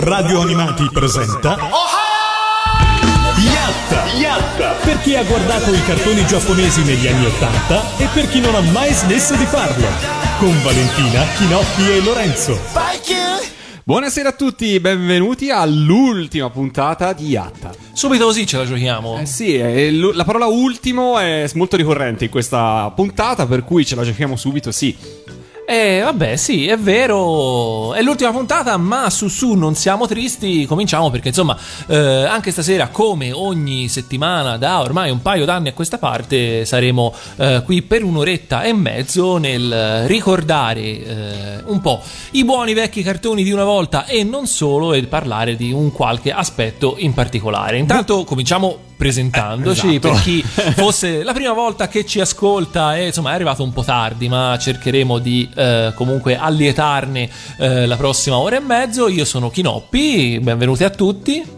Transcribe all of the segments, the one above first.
Radio Animati presenta Yatta! Yatta! Per chi ha guardato i cartoni giapponesi negli anni Ottanta e per chi non ha mai smesso di farlo. Con Valentina, Chinoppi e Lorenzo. Buonasera a tutti, benvenuti all'ultima puntata di Yatta. Subito così ce la giochiamo. Eh sì, eh, l- la parola ultimo è molto ricorrente in questa puntata, per cui ce la giochiamo subito, sì. Eh, vabbè, sì, è vero. È l'ultima puntata, ma su su non siamo tristi. Cominciamo perché, insomma, eh, anche stasera, come ogni settimana, da ormai un paio d'anni a questa parte, saremo eh, qui per un'oretta e mezzo nel ricordare eh, un po' i buoni vecchi cartoni di una volta e non solo, e parlare di un qualche aspetto in particolare. Intanto cominciamo presentandoci Eh, esatto. per chi fosse la prima volta che ci ascolta e insomma è arrivato un po' tardi ma cercheremo di eh, comunque allietarne eh, la prossima ora e mezzo io sono Chinoppi benvenuti a tutti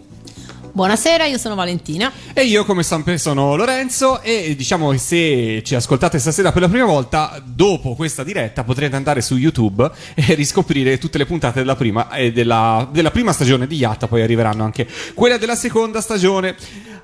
Buonasera, io sono Valentina. E io, come sempre, sono Lorenzo. E diciamo che se ci ascoltate stasera per la prima volta, dopo questa diretta potrete andare su YouTube e riscoprire tutte le puntate della prima, e della, della prima stagione di Yatta. Poi arriveranno anche quella della seconda stagione.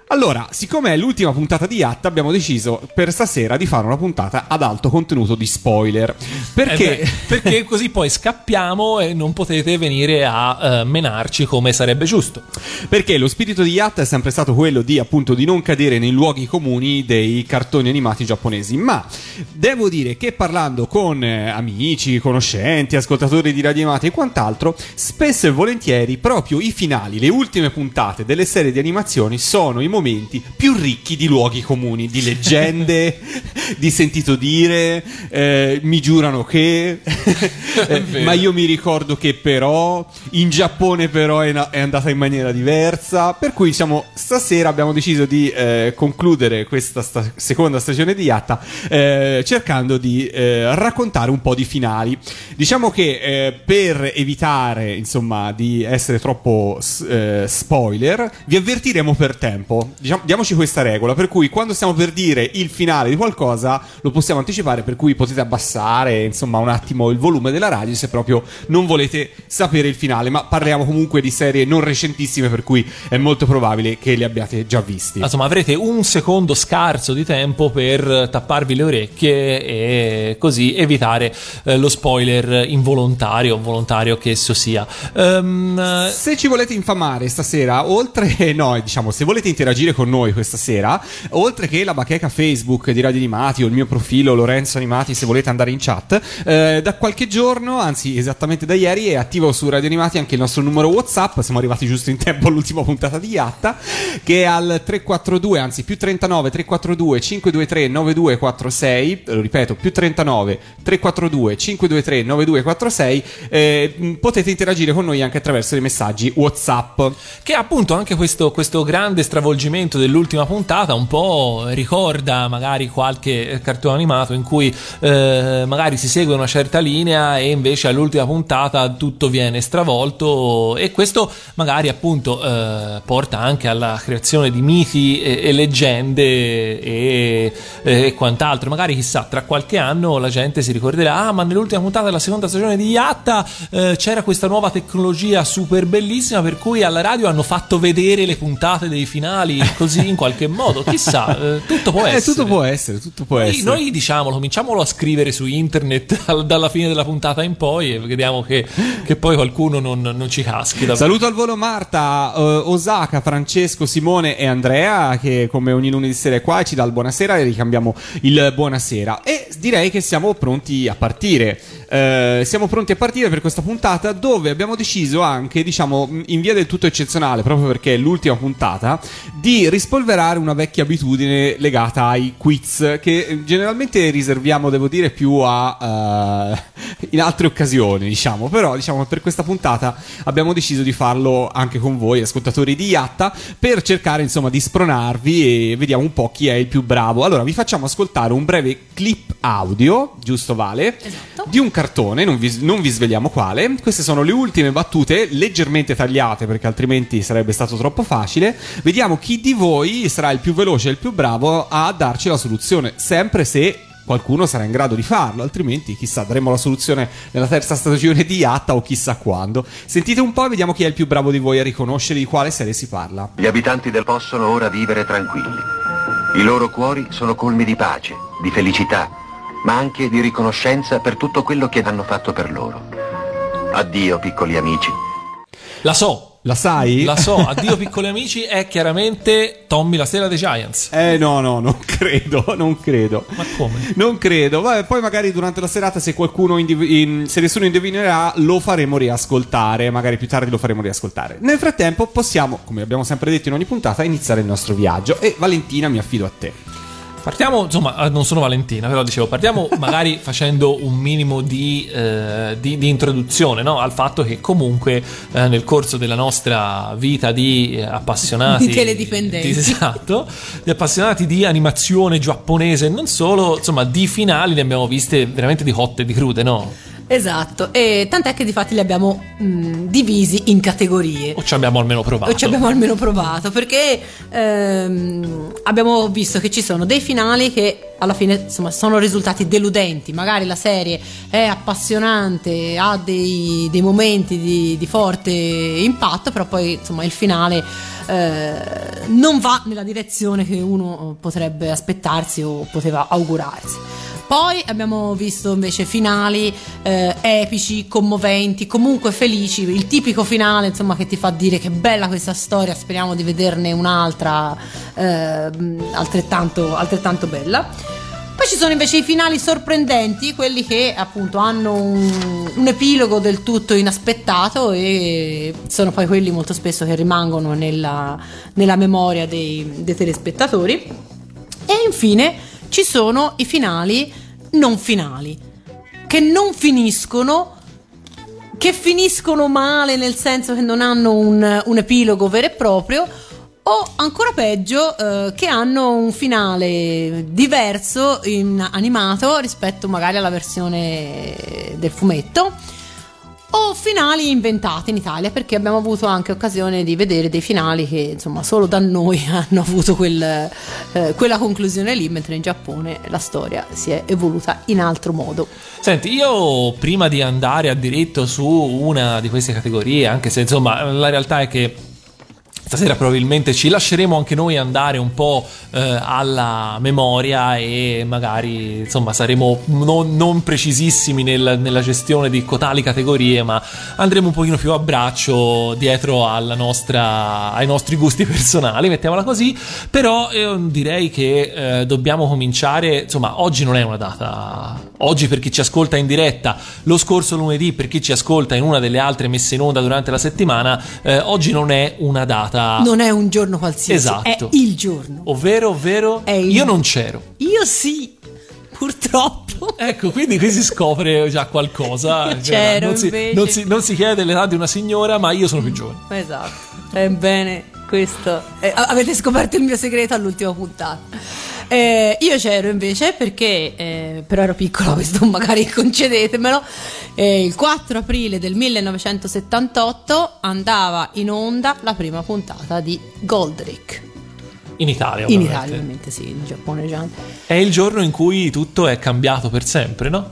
Allora, siccome è l'ultima puntata di Yatta, abbiamo deciso per stasera di fare una puntata ad alto contenuto di spoiler. Perché? Eh beh, perché così poi scappiamo e non potete venire a eh, menarci come sarebbe giusto Perché lo spirito di Yatta è sempre stato quello di appunto di non cadere nei luoghi comuni dei cartoni animati giapponesi. Ma devo dire che parlando con eh, amici, conoscenti, ascoltatori di radio animati e quant'altro, spesso e volentieri proprio i finali, le ultime puntate delle serie di animazioni sono i momenti più ricchi di luoghi comuni, di leggende, di sentito dire, eh, mi giurano che, eh, ma io mi ricordo che però in Giappone però è, na- è andata in maniera diversa per cui diciamo stasera abbiamo deciso di eh, concludere questa sta- seconda stagione di Yatta eh, cercando di eh, raccontare un po' di finali. Diciamo che per evitare insomma di essere troppo spoiler vi avvertiremo per tempo diciamo, diamoci questa regola per cui quando stiamo per dire il finale di qualcosa lo possiamo anticipare per cui potete abbassare insomma un attimo il volume della radio se proprio non volete sapere il finale ma parliamo comunque di serie non recentissime per cui è molto probabile che li abbiate già visti insomma avrete un secondo scarso di tempo per tapparvi le orecchie e così evitare eh, lo spoiler involontario o volontario che esso sia. Ehm, Se ci volete infamare stasera, oltre, no, diciamo, se volete interagire con noi questa sera, oltre che la bacheca Facebook di Radio Animati o il mio profilo Lorenzo Animati, se volete andare in chat, eh, da qualche giorno, anzi esattamente da ieri, è attivo su Radio Animati anche il nostro numero WhatsApp. Siamo arrivati giusto in tempo all'ultima puntata di Yatta, che è al 342, anzi più 39 342 523 9246. Lo ripeto, più 39 342 523 9246. Eh, potete interagire con noi anche attraverso dei messaggi WhatsApp. Che appunto anche questo, questo grande stravolgimento dell'ultima puntata un po' ricorda magari qualche cartone animato in cui eh, magari si segue una certa linea e invece all'ultima puntata tutto viene stravolto e questo magari appunto eh, porta anche alla creazione di miti e, e leggende e, e quant'altro. Magari chissà, tra qualche anno la gente si ricorderà, ah ma nell'ultima puntata della seconda stagione di Yatta eh, c'era questa nuova tecnologia super bellissima per cui alla radio hanno fatto vedere le puntate dei finali così in qualche modo. Chissà, eh, tutto può Eh, essere. tutto può essere, tutto può Noi, essere. noi diciamolo, cominciamolo a scrivere su internet al- dalla fine della puntata in poi e vediamo che, che poi qualcuno non, non ci caschi. davvero. Saluto al volo Marta, eh, Osaka, Francesco, Simone e Andrea che come ogni lunedì sera è qua e ci dà il buonasera e ricambiamo il buonasera e direi che siamo pronti a partire. Eh, siamo pronti a partire per questa puntata dove abbiamo deciso anche, diciamo, in via del tutto eccezionale, proprio perché è l'ultima puntata, di rispolverare una vecchia abitudine legata ai quiz che generalmente riserviamo, devo dire, più a eh, in altre occasioni, diciamo, però diciamo per questa puntata abbiamo deciso di farlo anche con voi, ascoltatori di Yatta, per cercare insomma di spronarvi e vediamo un po' chi è il più bravo. Allora, vi facciamo ascoltare un breve clip audio, giusto Vale? Esatto. Di un cartone, non vi, non vi sveliamo quale. Queste sono le ultime battute, leggermente tagliate perché altrimenti sarebbe stato troppo facile. Vediamo chi di voi sarà il più veloce e il più bravo a darci la soluzione, sempre se qualcuno sarà in grado di farlo, altrimenti chissà, daremo la soluzione nella terza stagione di Yatta o chissà quando. Sentite un po' e vediamo chi è il più bravo di voi a riconoscere di quale serie si parla. Gli abitanti del possono ora vivere tranquilli. I loro cuori sono colmi di pace, di felicità, ma anche di riconoscenza per tutto quello che hanno fatto per loro. Addio, piccoli amici. La so. La sai? La so, addio piccoli amici è chiaramente Tommy la sera dei Giants. Eh no, no, non credo, non credo. Ma come? Non credo. Vabbè, poi magari durante la serata se qualcuno indiv- in- se nessuno indovinerà lo faremo riascoltare, magari più tardi lo faremo riascoltare. Nel frattempo possiamo, come abbiamo sempre detto in ogni puntata, iniziare il nostro viaggio e Valentina mi affido a te. Partiamo, insomma, eh, non sono Valentina, però dicevo, partiamo magari facendo un minimo di, eh, di, di introduzione no? al fatto che comunque eh, nel corso della nostra vita di eh, appassionati Di teledipendenti. di- esatto, di appassionati di animazione giapponese e non solo, insomma, di finali ne abbiamo viste veramente di cotte e di crude, no? Esatto, e tant'è che di fatti li abbiamo mh, divisi in categorie. O ci abbiamo almeno provato. O ci abbiamo almeno provato perché ehm, abbiamo visto che ci sono dei finali che alla fine insomma sono risultati deludenti. Magari la serie è appassionante, ha dei, dei momenti di, di forte impatto, però poi insomma il finale eh, non va nella direzione che uno potrebbe aspettarsi o poteva augurarsi. Poi abbiamo visto invece finali eh, epici, commoventi, comunque felici, il tipico finale insomma che ti fa dire che bella questa storia, speriamo di vederne un'altra eh, altrettanto, altrettanto bella. Poi ci sono invece i finali sorprendenti, quelli che appunto hanno un, un epilogo del tutto inaspettato e sono poi quelli molto spesso che rimangono nella, nella memoria dei, dei telespettatori. E infine ci sono i finali non finali, che non finiscono, che finiscono male nel senso che non hanno un, un epilogo vero e proprio, o ancora peggio, eh, che hanno un finale diverso in animato rispetto magari alla versione del fumetto o finali inventati in Italia perché abbiamo avuto anche occasione di vedere dei finali che insomma solo da noi hanno avuto quel, eh, quella conclusione lì mentre in Giappone la storia si è evoluta in altro modo. Senti, io prima di andare a diritto su una di queste categorie, anche se insomma la realtà è che Stasera probabilmente ci lasceremo anche noi andare un po' eh, alla memoria e magari insomma saremo non, non precisissimi nel- nella gestione di cotali categorie, ma andremo un pochino più a braccio dietro nostra, ai nostri gusti personali, mettiamola così. Però eh, direi che eh, dobbiamo cominciare, insomma oggi non è una data, oggi per chi ci ascolta in diretta, lo scorso lunedì per chi ci ascolta in una delle altre messe in onda durante la settimana, eh, oggi non è una data non è un giorno qualsiasi Esatto. è il giorno Ovvero, ovvero, È il- io non c'ero. io sì purtroppo Ecco, quindi qui si scopre già qualcosa. Io Cioè, non, si, non si- non si chiede l'età di una signora, ma io sono più giovane. esatto ebbene questo eh, avete scoperto il mio segreto all'ultima puntata Eh, io c'ero invece perché, eh, però ero piccola, questo magari concedetemelo. eh, il 4 aprile del 1978 andava in onda la prima puntata di Goldrick. In Italia, In ovviamente. Italia, ovviamente, sì, in Giappone già. È il giorno in cui tutto è cambiato per sempre, no?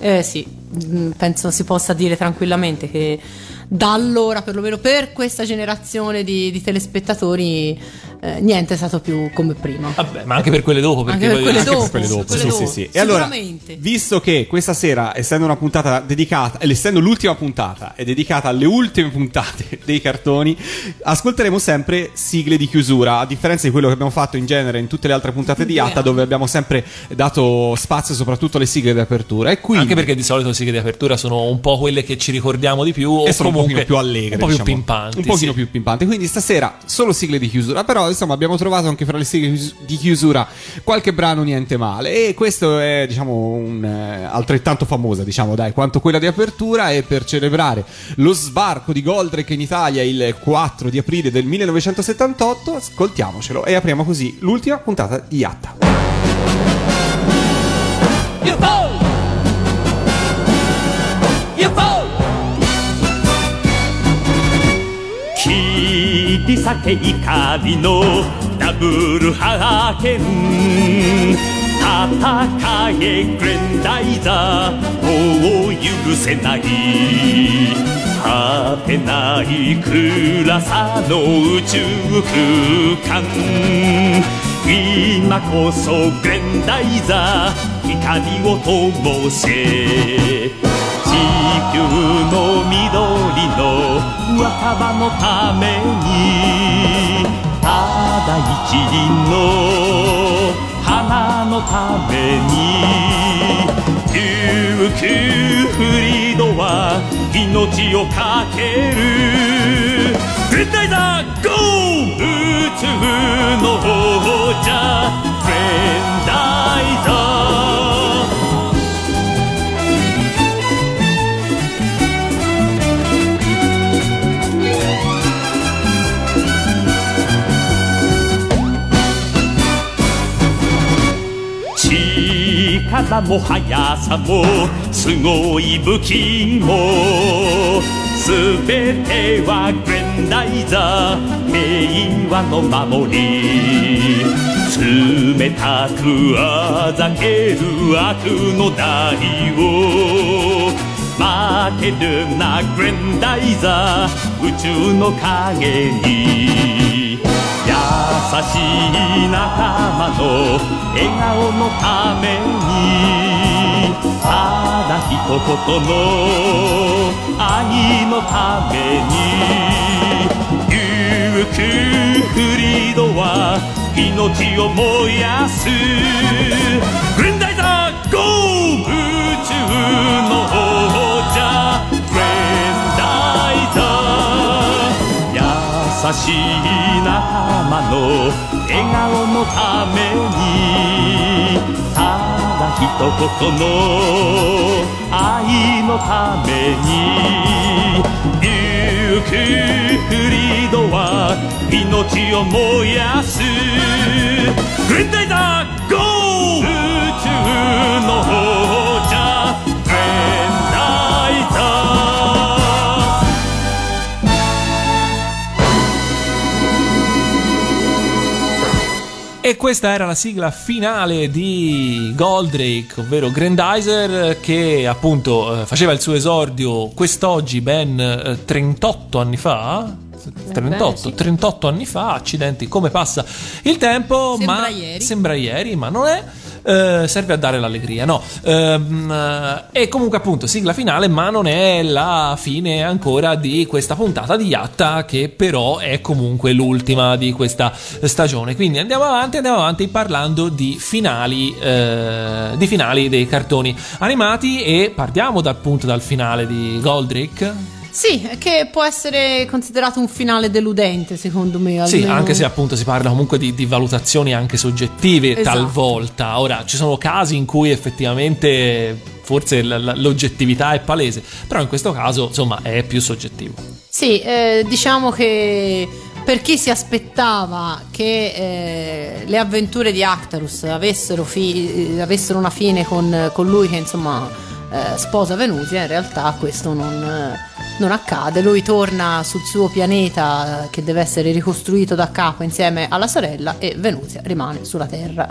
Eh sì, mm, penso si possa dire tranquillamente che da allora, perlomeno per questa generazione di, di telespettatori, eh, niente è stato più come prima. Vabbè, ma anche per quelle dopo. Perché Anche per quelle dire- dopo. per quelle dopo, quelle sì, dopo. sì, sì. E allora, visto che questa sera, essendo una puntata dedicata, ed essendo l'ultima puntata, è dedicata alle ultime puntate dei cartoni, ascolteremo sempre sigle di chiusura, a differenza di quello che abbiamo fatto in genere in tutte le altre puntate di Atta, dove abbiamo sempre dato spazio soprattutto alle sigle di apertura. E quindi, Anche perché di solito le sigle di apertura sono un po' quelle che ci ricordiamo di più. O e sono un comunque pochino più allegre, Un po' diciamo. più pimpanti. un pochino sì. più pimpante. Quindi stasera solo sigle di chiusura. Però insomma abbiamo trovato anche fra le sigle di chiusura qualche brano niente male. E questo è diciamo un, eh, altrettanto famosa, diciamo dai, quanto quella di apertura. E per celebrare lo sbarco di Goldrake in Italia il 4 di aprile del 1978, ascoltiamocelo e apriamo così l'ultima puntata di Yatta. 切り裂け怒りのダブルハーケン。戦えグレンダイザーもう許せない。果てない暗さの宇宙空間。今こそグレンダイザー光を灯せ。地球の緑の若葉のためにただ一輪の花のために琉球フリードは命をかけるグレンダイザーゴー宇宙の王者グレンダイザー力も速さもすごい武器も全てはグレンダイザー平和の守り。冷たくあざける悪の代を負けるなグレンダイザー。宇宙の影に。優しい仲間の笑顔のためにただ一言の愛のために。ゆくフリードは命を燃やすグレンダイザーゴー宇宙の王者グレンダイザーしい仲間の笑顔のためにただ一言の愛のためにゆくフリードは命を燃やすグレンダイザーゴー。宇宙の王 E questa era la sigla finale di Goldrake, ovvero Grandizer, che appunto eh, faceva il suo esordio quest'oggi ben eh, 38 anni fa. 38, sì. 38 anni fa, accidenti, come passa il tempo, Sembra ma ieri. sembra ieri, ma non è. Eh, serve a dare l'allegria, no? Ehm, eh, e comunque, appunto, sigla finale, ma non è la fine ancora di questa puntata di Yatta, che però è comunque l'ultima di questa stagione. Quindi andiamo avanti, andiamo avanti parlando di finali, eh, di finali dei cartoni animati. E partiamo dal punto dal finale di Goldrake. Sì, che può essere considerato un finale deludente, secondo me. Sì, almeno. anche se appunto si parla comunque di, di valutazioni anche soggettive Esatto. talvolta. Ora, ci sono casi in cui effettivamente forse l'oggettività è palese, però in questo caso insomma è più soggettivo. Sì, eh, diciamo che per chi si aspettava che eh, le avventure di Actarus avessero, fi- eh, avessero una fine con, con lui che insomma eh, sposa Venusia, in realtà questo non, eh, non accade. Lui torna sul suo pianeta eh, che deve essere ricostruito da capo insieme alla sorella e Venusia rimane sulla Terra.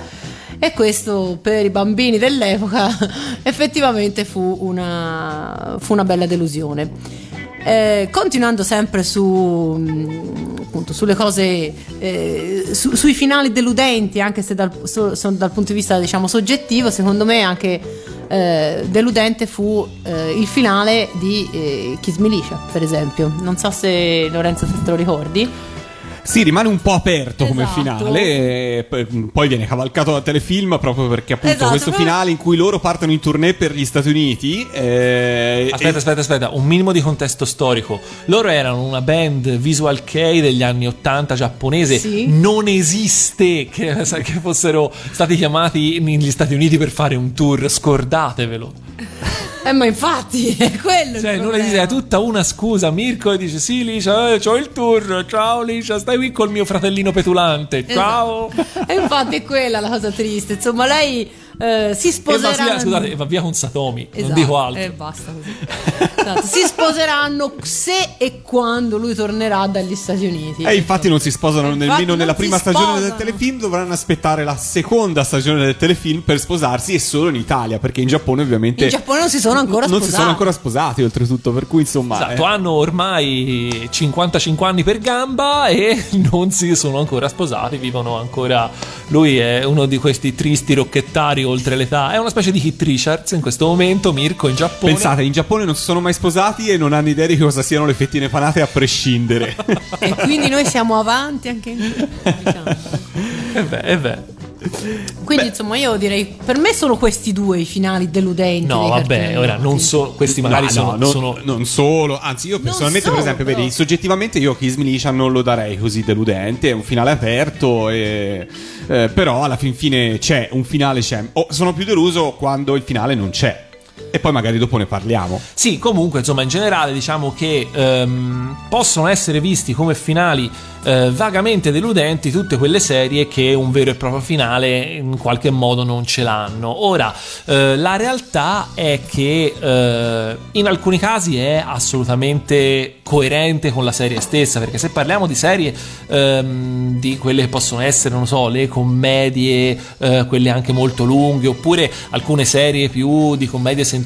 E questo per i bambini dell'epoca effettivamente fu una, fu una bella delusione. Eh, continuando sempre su, mh, appunto, sulle cose, eh, su- sui finali deludenti, anche se dal, so- so- dal punto di vista diciamo soggettivo, secondo me anche eh, deludente fu eh, il finale di eh, Kiss Militia, per esempio. Non so se Lorenzo se te lo ricordi. Sì, rimane un po' aperto come Esatto. finale, e p- poi viene cavalcato da telefilm proprio perché appunto Esatto, questo proprio- finale in cui loro partono in tournée per gli Stati Uniti. eh, Aspetta, e- aspetta, aspetta, un minimo di contesto storico. Loro erano una band visual kei degli anni 80 giapponese. Sì. Non esiste che, che fossero stati chiamati negli Stati Uniti per fare un tour, scordatevelo. Eh, ma infatti è quello. Cioè, non esiste, è tutta una scusa. Mirko dice: Sì, Licia, eh, c'ho il tour. Ciao, Licia, stai qui col mio fratellino petulante. Ciao. Esatto. E infatti è quella la cosa triste. Insomma, lei eh, si E va via, scusate, va via con Satomi. Esatto, non dico altro. E basta così. Esatto, Si sposeranno se e quando lui tornerà dagli Stati Uniti. E infatti non si sposano Infatti nemmeno non nella prima stagione del sposano. telefilm, dovranno aspettare la seconda stagione del telefilm per sposarsi e solo in Italia, perché in Giappone ovviamente In Giappone non si sono ancora non sposati. si sono ancora sposati oltretutto, per cui insomma Esatto, eh, hanno ormai 55 anni per gamba e non si sono ancora sposati, vivono ancora. Lui è uno di questi tristi rocchettari oltre l'età, è una specie di Hit Richards in questo momento. Mirko in Giappone. Pensate, in Giappone non si sono mai sposati e non hanno idea di cosa siano le fettine panate a prescindere. E quindi noi siamo avanti anche in diciamo. Eh beh, eh beh. Quindi insomma io direi per me sono questi due i finali deludenti. No, vabbè, cartoni ora non animati. so, questi magari No, sono, no, non, sono- non solo, anzi io personalmente solo, per esempio, però. vedi, soggettivamente io Kiss Me Liscia non lo darei così deludente, è un finale aperto, e, eh, però alla fin fine c'è, un finale c'è. Oh, sono più deluso quando il finale non c'è. E poi magari dopo ne parliamo. Sì, comunque, insomma, in generale diciamo che ehm, possono essere visti come finali eh, vagamente deludenti tutte quelle serie che un vero e proprio finale in qualche modo non ce l'hanno. Ora, eh, la realtà è che eh, in alcuni casi è assolutamente coerente con la serie stessa, perché se parliamo di serie ehm, di quelle che possono essere, non so, le commedie, eh, quelle anche molto lunghe, oppure alcune serie più di commedie sentimentali,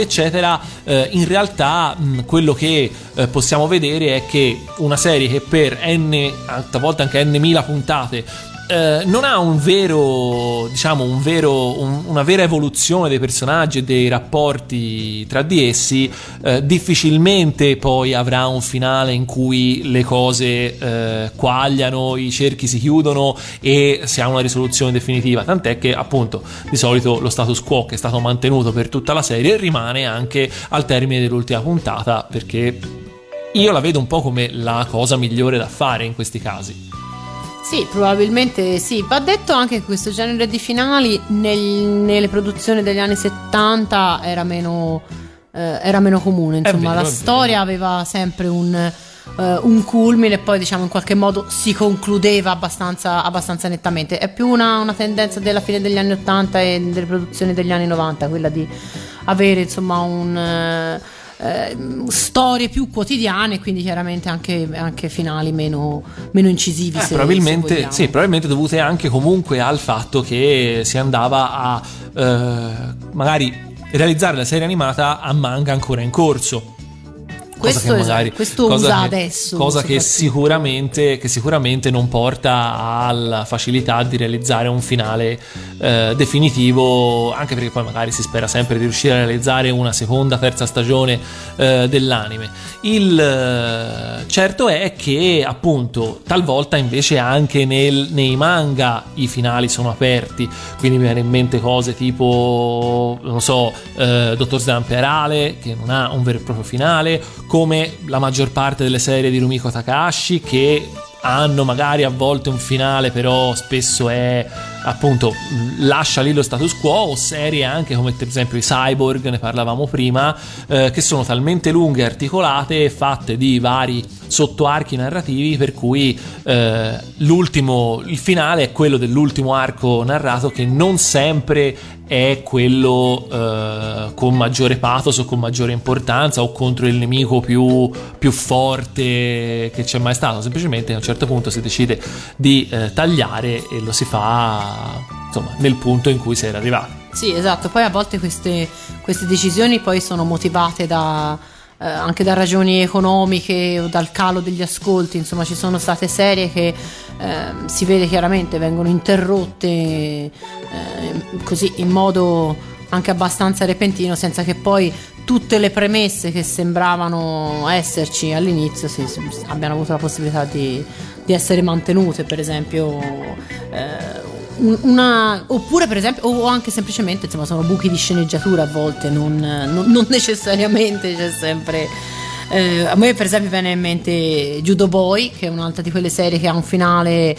eccetera, eh, in realtà mh, quello che eh, possiamo vedere è che una serie che per n, a volte anche n mila puntate eh, non ha un vero, diciamo, un vero, un- una vera evoluzione dei personaggi e dei rapporti tra di essi, eh, difficilmente poi avrà un finale in cui le cose eh, quagliano, i cerchi si chiudono e si ha una risoluzione definitiva. Tant'è che, appunto, di solito lo status quo che è stato mantenuto per tutta la serie rimane anche al termine dell'ultima puntata, perché io la vedo un po' come la cosa migliore da fare in questi casi. Sì, probabilmente sì. Va detto anche che questo genere di finali nel- nelle produzioni degli anni 70 era meno, eh, era meno comune. Insomma, vero, la storia aveva sempre un, eh, un culmine e poi, diciamo, in qualche modo si concludeva abbastanza, abbastanza nettamente. È più una, una tendenza della fine degli anni 80 e delle produzioni degli anni 90, quella di avere, insomma, un. eh, eh, storie più quotidiane, quindi chiaramente anche, anche finali meno, meno incisivi. Eh, se- se probabilmente, vogliamo. sì, probabilmente dovute anche comunque al fatto che si andava a eh, magari realizzare la serie animata a manga ancora in corso. Questo Cosa che magari- questo cosa usa che- adesso, Cosa che sicuramente, che sicuramente non porta alla facilità di realizzare un finale eh, definitivo, anche perché poi magari si spera sempre di riuscire a realizzare una seconda, terza stagione eh, dell'anime. Il eh, certo è che appunto talvolta invece anche nel- nei manga i finali sono aperti, quindi mi viene in mente cose tipo, non so, eh, Dottor Zamperale che non ha un vero e proprio finale, come la maggior parte delle serie di Rumiko Takahashi che hanno magari a volte un finale però spesso è appunto lascia lì lo status quo o serie anche come per esempio i Cyborg ne parlavamo prima eh, che sono talmente lunghe articolate fatte di vari sottoarchi narrativi per cui eh, l'ultimo il finale è quello dell'ultimo arco narrato che non sempre è quello eh, con maggiore pathos o con maggiore importanza o contro il nemico più, più forte che c'è mai stato. Semplicemente a un certo punto si decide di eh, tagliare e lo si fa insomma nel punto in cui si era arrivati Sì, esatto. Poi a volte queste, queste decisioni poi sono motivate da, eh, anche da ragioni economiche o dal calo degli ascolti. Insomma, ci sono state serie che ehm, si vede chiaramente vengono interrotte eh, così in modo anche abbastanza repentino, senza che poi tutte le premesse che sembravano esserci all'inizio si- si- abbiano avuto la possibilità di, di essere mantenute. Per esempio, eh, una, oppure per esempio o anche semplicemente insomma sono buchi di sceneggiatura a volte non, non- non necessariamente c'è sempre eh, a me per esempio viene in mente Judo Boy che è un'altra di quelle serie che ha un finale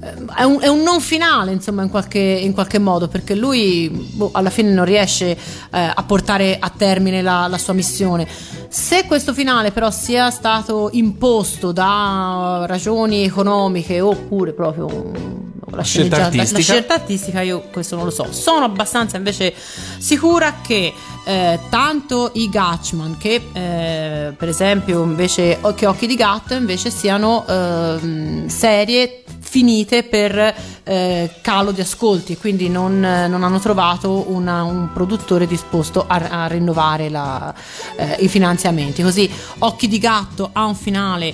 eh, è un, è un non finale insomma in qualche, in qualche modo perché lui boh, alla fine non riesce eh, a portare a termine la, la sua missione. Se questo finale però sia stato imposto da ragioni economiche oppure proprio la Scelta artistica. la scelta artistica io questo non lo so. Sono abbastanza invece sicura che eh, tanto i Gatchman che eh, per esempio invece che Occhi di Gatto invece siano ehm, serie finite per eh, calo di ascolti e quindi non, non hanno trovato una- un produttore disposto a, a rinnovare la- eh, i finanziamenti così Occhi di Gatto ha un finale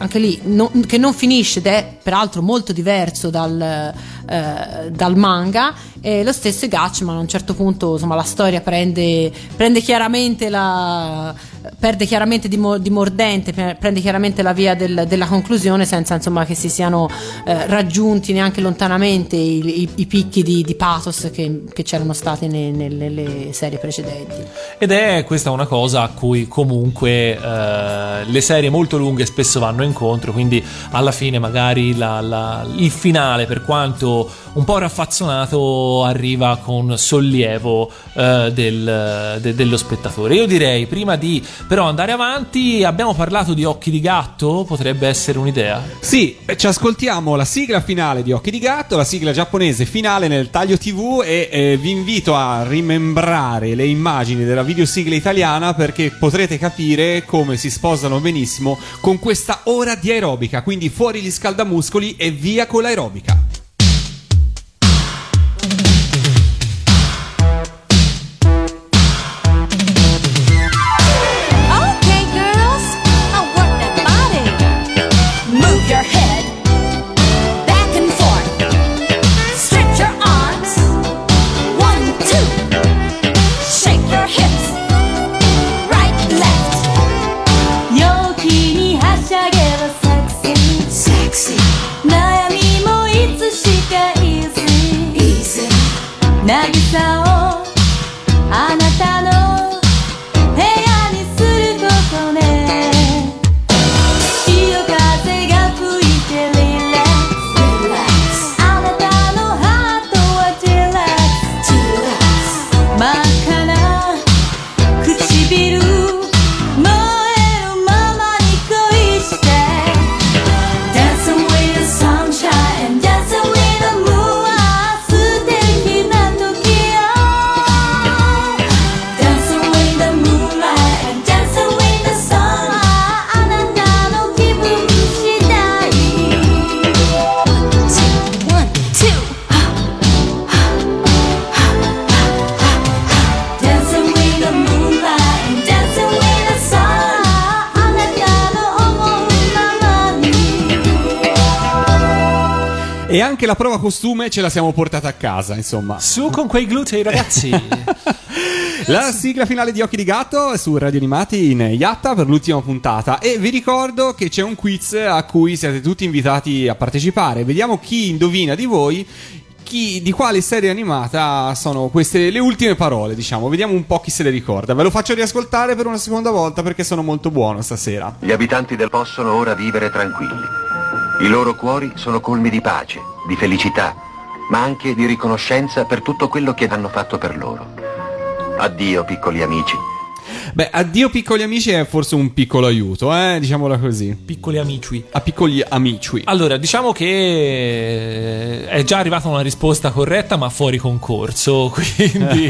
anche lì non- che non finisce ed è peraltro molto diverso dal, eh, dal manga e lo stesso Gatchman a un certo punto insomma la storia prende, prende chiaramente la perde chiaramente di, mo- di mordente pre- prende chiaramente la via del- della conclusione senza insomma che si siano eh, raggiunti neanche lontanamente i, i- i picchi di, di pathos che, che c'erano stati ne- nelle, nelle serie precedenti. Ed è questa una cosa a cui comunque eh, le serie molto lunghe spesso vanno incontro, quindi alla fine magari la- la- il finale, per quanto un po' raffazzonato, arriva con sollievo eh, del- de- dello spettatore. Io direi, prima di però andare avanti, abbiamo parlato di Occhi di Gatto, potrebbe essere un'idea. Sì, ci ascoltiamo la sigla finale di Occhi di Gatto, la sigla giapponese finale nel taglio TV e eh, vi invito a rimembrare le immagini della videosigla italiana perché potrete capire come si sposano benissimo con questa ora di aerobica, quindi fuori gli scaldamuscoli e via con l'aerobica. Anche la prova costume ce la siamo portata a casa, insomma. Su con quei glutei, ragazzi! La sigla finale di Occhi di Gatto è su Radio Animati in Yatta per l'ultima puntata e vi ricordo che c'è un quiz a cui siete tutti invitati a partecipare. Vediamo chi indovina di voi chi, di quale serie animata sono queste le ultime parole, diciamo. Vediamo un po' chi se le ricorda. Ve lo faccio riascoltare per una seconda volta perché sono molto buono stasera. Gli abitanti del possono ora vivere tranquilli. I loro cuori sono colmi di pace, di felicità, ma anche di riconoscenza per tutto quello che hanno fatto per loro. Addio, piccoli amici. Beh, addio piccoli amici è forse un piccolo aiuto, eh, diciamola così. Piccoli amici. A piccoli amici. Allora, diciamo che è già arrivata una risposta corretta, ma fuori concorso. Quindi,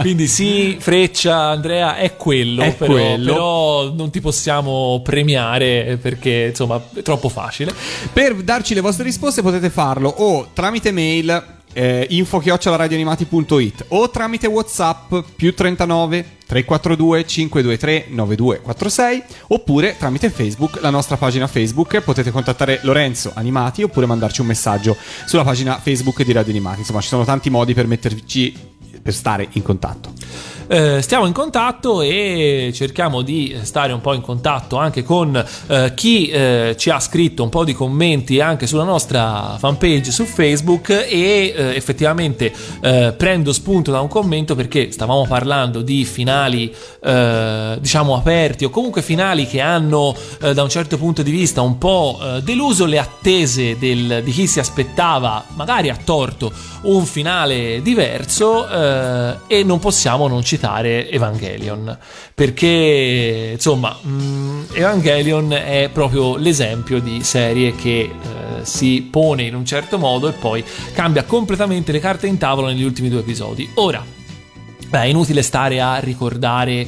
quindi sì, Freccia, Andrea, è quello. È però, quello. però non ti possiamo premiare perché, insomma, è troppo facile. Per darci le vostre risposte potete farlo o tramite mail eh, info-radioanimati.it o tramite whatsapp più 39 342 523 9246 oppure tramite facebook la nostra pagina facebook. Potete contattare Lorenzo Animati oppure mandarci un messaggio sulla pagina facebook di Radio Animati. Insomma ci sono tanti modi per metterci per stare in contatto Eh, stiamo in contatto e cerchiamo di stare un po' in contatto anche con eh, chi eh, ci ha scritto un po' di commenti anche sulla nostra fanpage su Facebook e eh, effettivamente eh, prendo spunto da un commento perché stavamo parlando di finali diciamo aperti o comunque finali che hanno da un certo punto di vista un po' deluso le attese del- di chi si aspettava magari a torto un finale diverso eh, e non possiamo non citare Evangelion perché insomma mh, Evangelion è proprio l'esempio di serie che eh, si pone in un certo modo e poi cambia completamente le carte in tavola negli ultimi due episodi. Ora, Beh, è inutile stare a ricordare,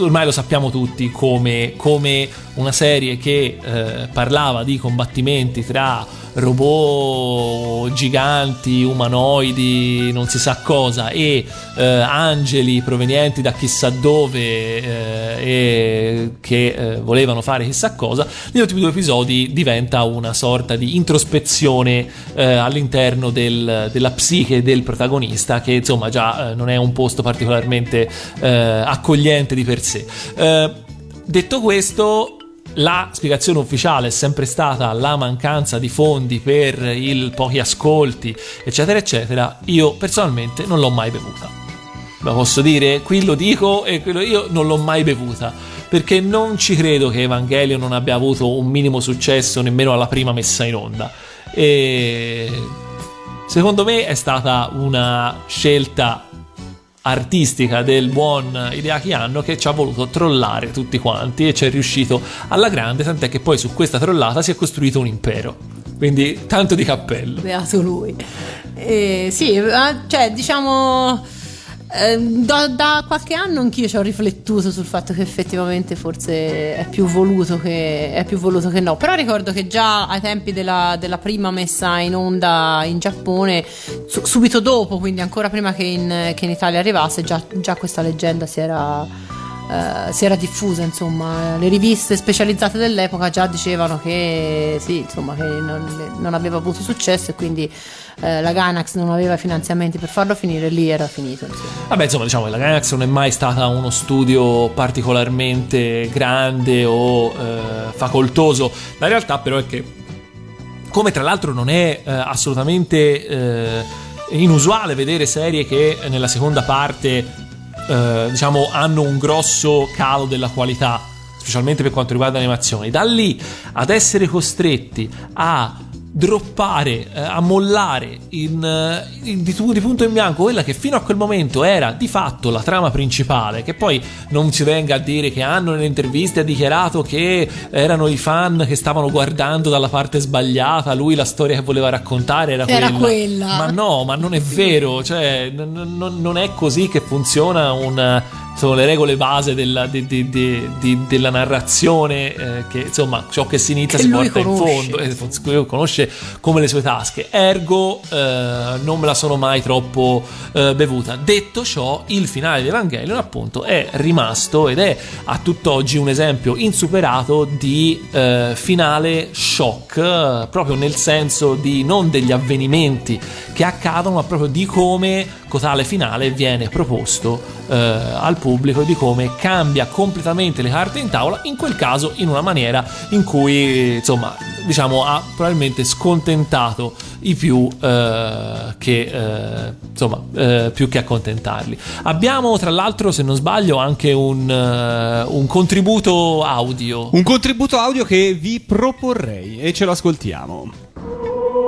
ormai lo sappiamo tutti, come, come una serie che eh, parlava di combattimenti tra robot giganti, umanoidi, non si sa cosa, e eh, angeli provenienti da chissà dove eh, e che eh, volevano fare chissà cosa, negli ultimi due episodi diventa una sorta di introspezione eh, all'interno del- della psiche del protagonista, che insomma già eh, non è un posto particolarmente eh, accogliente di per sé. Detto questo, la spiegazione ufficiale è sempre stata la mancanza di fondi per i pochi ascolti, eccetera, eccetera. Io personalmente non l'ho mai bevuta. Lo posso dire? Qui lo dico e quello io non l'ho mai bevuta. Perché non ci credo che Evangelio non abbia avuto un minimo successo nemmeno alla prima messa in onda. E secondo me è stata una scelta artistica del buon Hideaki Anno che ci ha voluto trollare tutti quanti e ci è riuscito alla grande, tant'è che poi su questa trollata si è costruito un impero. Quindi tanto di cappello. Beato lui. Eh, sì, eh, cioè, diciamo. Eh, da, da qualche anno anch'io ci ho riflettuto sul fatto che effettivamente forse è più voluto che, è più voluto che no. Però ricordo che già ai tempi della, della prima messa in onda in Giappone, su- subito dopo, quindi ancora prima che in, che in Italia arrivasse, già, già questa leggenda si era, eh, si era diffusa. Insomma, le riviste specializzate dell'epoca già dicevano che sì, insomma, che non, non aveva avuto successo e quindi eh, la Gainax non aveva finanziamenti per farlo finire, lì era finito. Insomma. Vabbè, insomma, diciamo che la Gainax non è mai stata uno studio particolarmente grande o eh, facoltoso. La realtà però è che, come tra l'altro non è eh, assolutamente eh, inusuale vedere serie che nella seconda parte, eh, diciamo, hanno un grosso calo della qualità, specialmente per quanto riguarda le animazioni, da lì ad essere costretti a droppare, eh, a mollare in, eh, in- di, di punto in bianco quella che fino a quel momento era di fatto la trama principale, che poi non si venga a dire che hanno nelle interviste ha dichiarato che erano i fan che stavano guardando dalla parte sbagliata, lui la storia che voleva raccontare era, Era quella. Ma no, ma non è vero, cioè n- n- non è così che funziona un sono le regole base della, di- di- di- della narrazione eh, che insomma ciò che si inizia Che si porta in conosce. fondo e lui conosce come le sue tasche. Ergo eh, non me la sono mai troppo eh, bevuta. Detto ciò il finale di Evangelion appunto è rimasto ed è a tutt'oggi un esempio insuperato di eh, finale shock eh, proprio nel senso di non degli avvenimenti che accadono ma proprio di come cotale finale viene proposto eh, al pubblico e di come cambia completamente le carte in tavola, in quel caso in una maniera in cui insomma diciamo ha probabilmente scontentato i più eh, che eh, insomma eh, più che accontentarli. Abbiamo tra l'altro se non sbaglio anche un, eh, un contributo audio. Un contributo audio che vi proporrei e ce lo ascoltiamo.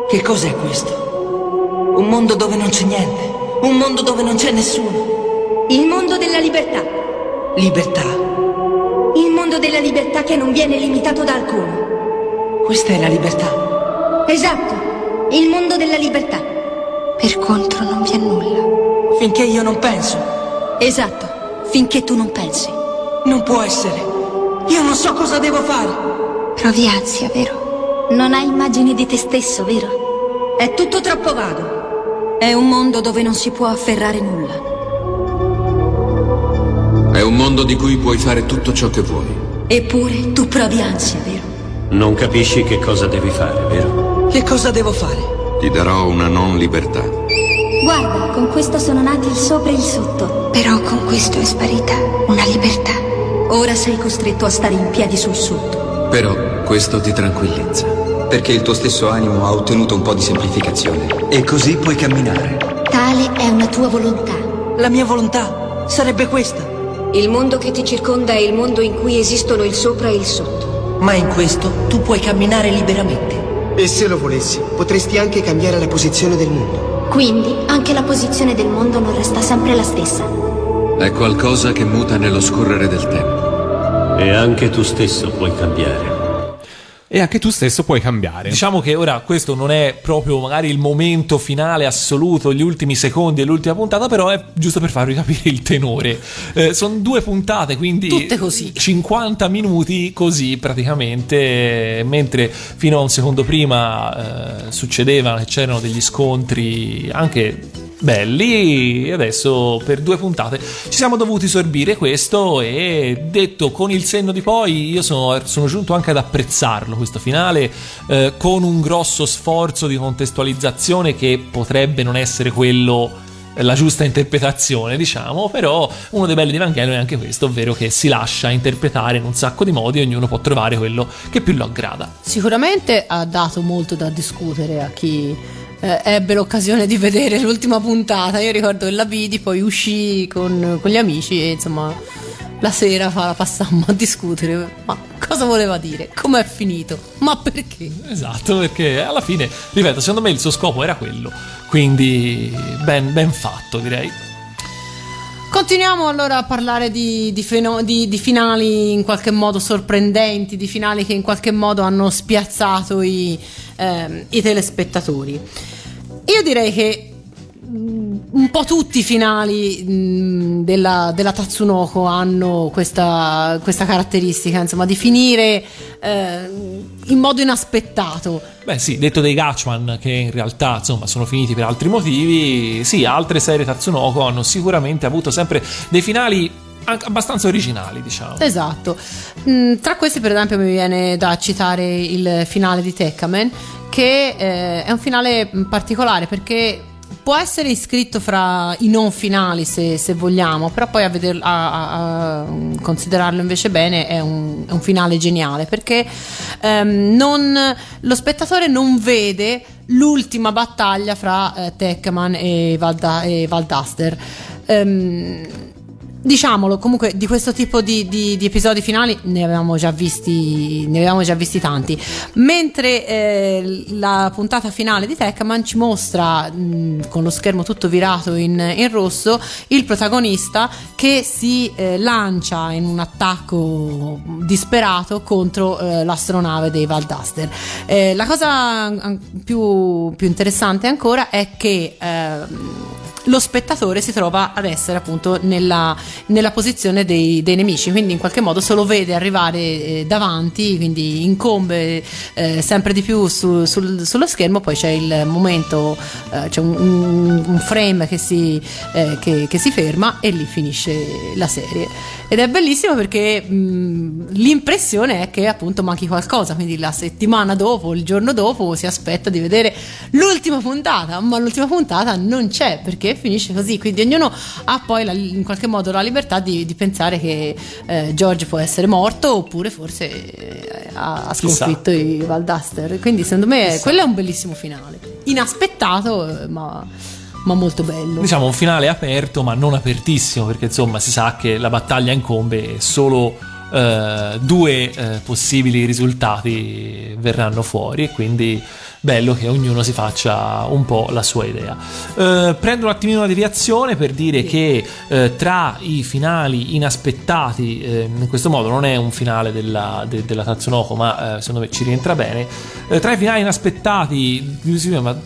Che cos'è questo? Un mondo dove non c'è niente. Un mondo dove non c'è nessuno. Il mondo della libertà. Libertà. Il mondo della libertà che non viene limitato da alcuno. Questa è la libertà. Esatto, il mondo della libertà. Per contro non vi è nulla. Finché io non penso. Esatto, finché tu non pensi. Non può essere. Io non so cosa devo fare. Provi ansia, vero? Non hai immagini di te stesso, vero? È tutto troppo vago. È un mondo dove non si può afferrare nulla. È un mondo di cui puoi fare tutto ciò che vuoi. Eppure tu provi ansia, vero? Non capisci che cosa devi fare, vero? Che cosa devo fare? Ti darò una non libertà. Guarda, con questo sono nati il sopra e il sotto. Però con questo è sparita una libertà. Ora sei costretto a stare in piedi sul sotto. Però questo ti tranquillizza. Perché il tuo stesso animo ha ottenuto un po' di semplificazione. E così puoi camminare. Tale è una tua volontà. La mia volontà sarebbe questa. Il mondo che ti circonda è il mondo in cui esistono il sopra e il sotto. Ma in questo tu puoi camminare liberamente. E se lo volessi, potresti anche cambiare la posizione del mondo. Quindi anche la posizione del mondo non resta sempre la stessa. È qualcosa che muta nello scorrere del tempo. E anche tu stesso puoi cambiare. E anche tu stesso puoi cambiare. Diciamo che ora questo non è proprio magari il momento finale assoluto, gli ultimi secondi dell'ultima puntata, però è giusto per farvi capire il tenore. Eh, sono due puntate, quindi Tutte così. 50 minuti così praticamente, mentre fino a un secondo prima eh, succedeva che c'erano degli scontri anche belli e adesso per due puntate ci siamo dovuti sorbire questo e detto con il senno di poi io sono, sono giunto anche ad apprezzarlo questo finale eh, con un grosso sforzo di contestualizzazione che potrebbe non essere quello eh, la giusta interpretazione, diciamo, però uno dei belli di Evangelion è anche questo, ovvero che si lascia interpretare in un sacco di modi e ognuno può trovare quello che più lo aggrada. Sicuramente ha dato molto da discutere a chi eh, ebbe l'occasione di vedere l'ultima puntata. Io ricordo che la vidi, poi uscì con, con gli amici e insomma la sera la passammo a discutere. Ma cosa voleva dire? Com'è finito? Ma perché? Esatto, perché alla fine, ripeto, secondo me il suo scopo era quello, quindi ben, ben fatto direi. Continuiamo allora a parlare di, di feno- di- di finali in qualche modo sorprendenti, di finali che in qualche modo hanno spiazzato i, ehm, i telespettatori. Io direi che mh, un po' tutti i finali mh, della, della Tatsunoko hanno questa, questa caratteristica, insomma, di finire eh, in modo inaspettato. Beh sì, detto dei Gatchman che in realtà insomma sono finiti per altri motivi, sì, altre serie Tatsunoko hanno sicuramente avuto sempre dei finali abbastanza originali, diciamo. Esatto. Mm, tra questi, per esempio, mi viene da citare il finale di Tekkaman, che eh, è un finale mm, particolare perché può essere iscritto fra i non finali se, se vogliamo, però poi a, veder- a- a- a considerarlo invece bene è un, è un finale geniale perché ehm, non- lo spettatore non vede l'ultima battaglia fra eh, Tekkaman e, Valda- e Valdaster. Ehm, Diciamolo, comunque di questo tipo di, di- di episodi finali ne avevamo già visti, avevamo già visti tanti. Mentre eh, la puntata finale di Tekkaman ci mostra, mh, con lo schermo tutto virato in, in rosso, il protagonista che si eh, lancia in un attacco disperato contro eh, l'astronave dei Valdaster. Eh, la cosa più, più interessante ancora è che ehm, lo spettatore si trova ad essere appunto nella, nella posizione dei, dei nemici, quindi in qualche modo se lo vede arrivare eh, davanti, quindi incombe eh, sempre di più su- sul- sullo schermo, poi c'è il momento, eh, c'è un, un- frame che si, eh, che- che si ferma e lì finisce la serie. Ed è bellissimo perché mh, l'impressione è che appunto manchi qualcosa, quindi la settimana dopo, il giorno dopo si aspetta di vedere l'ultima puntata, ma l'ultima puntata non c'è perché finisce così, quindi ognuno ha poi la- in qualche modo la libertà di, di pensare che eh, George può essere morto oppure forse eh, ha, ha sconfitto i Valdaster, quindi secondo me Chissà. quello è un bellissimo finale, inaspettato eh, ma, ma molto bello. Diciamo un finale aperto ma non apertissimo perché insomma si sa che la battaglia incombe solo eh, due eh, possibili risultati verranno fuori e quindi bello che ognuno si faccia un po' la sua idea. Eh, prendo un attimino una deviazione per dire che eh, tra i finali inaspettati, eh, in questo modo non è un finale della, de- della Tatsunoko ma eh, secondo me ci rientra bene, eh, tra i finali inaspettati,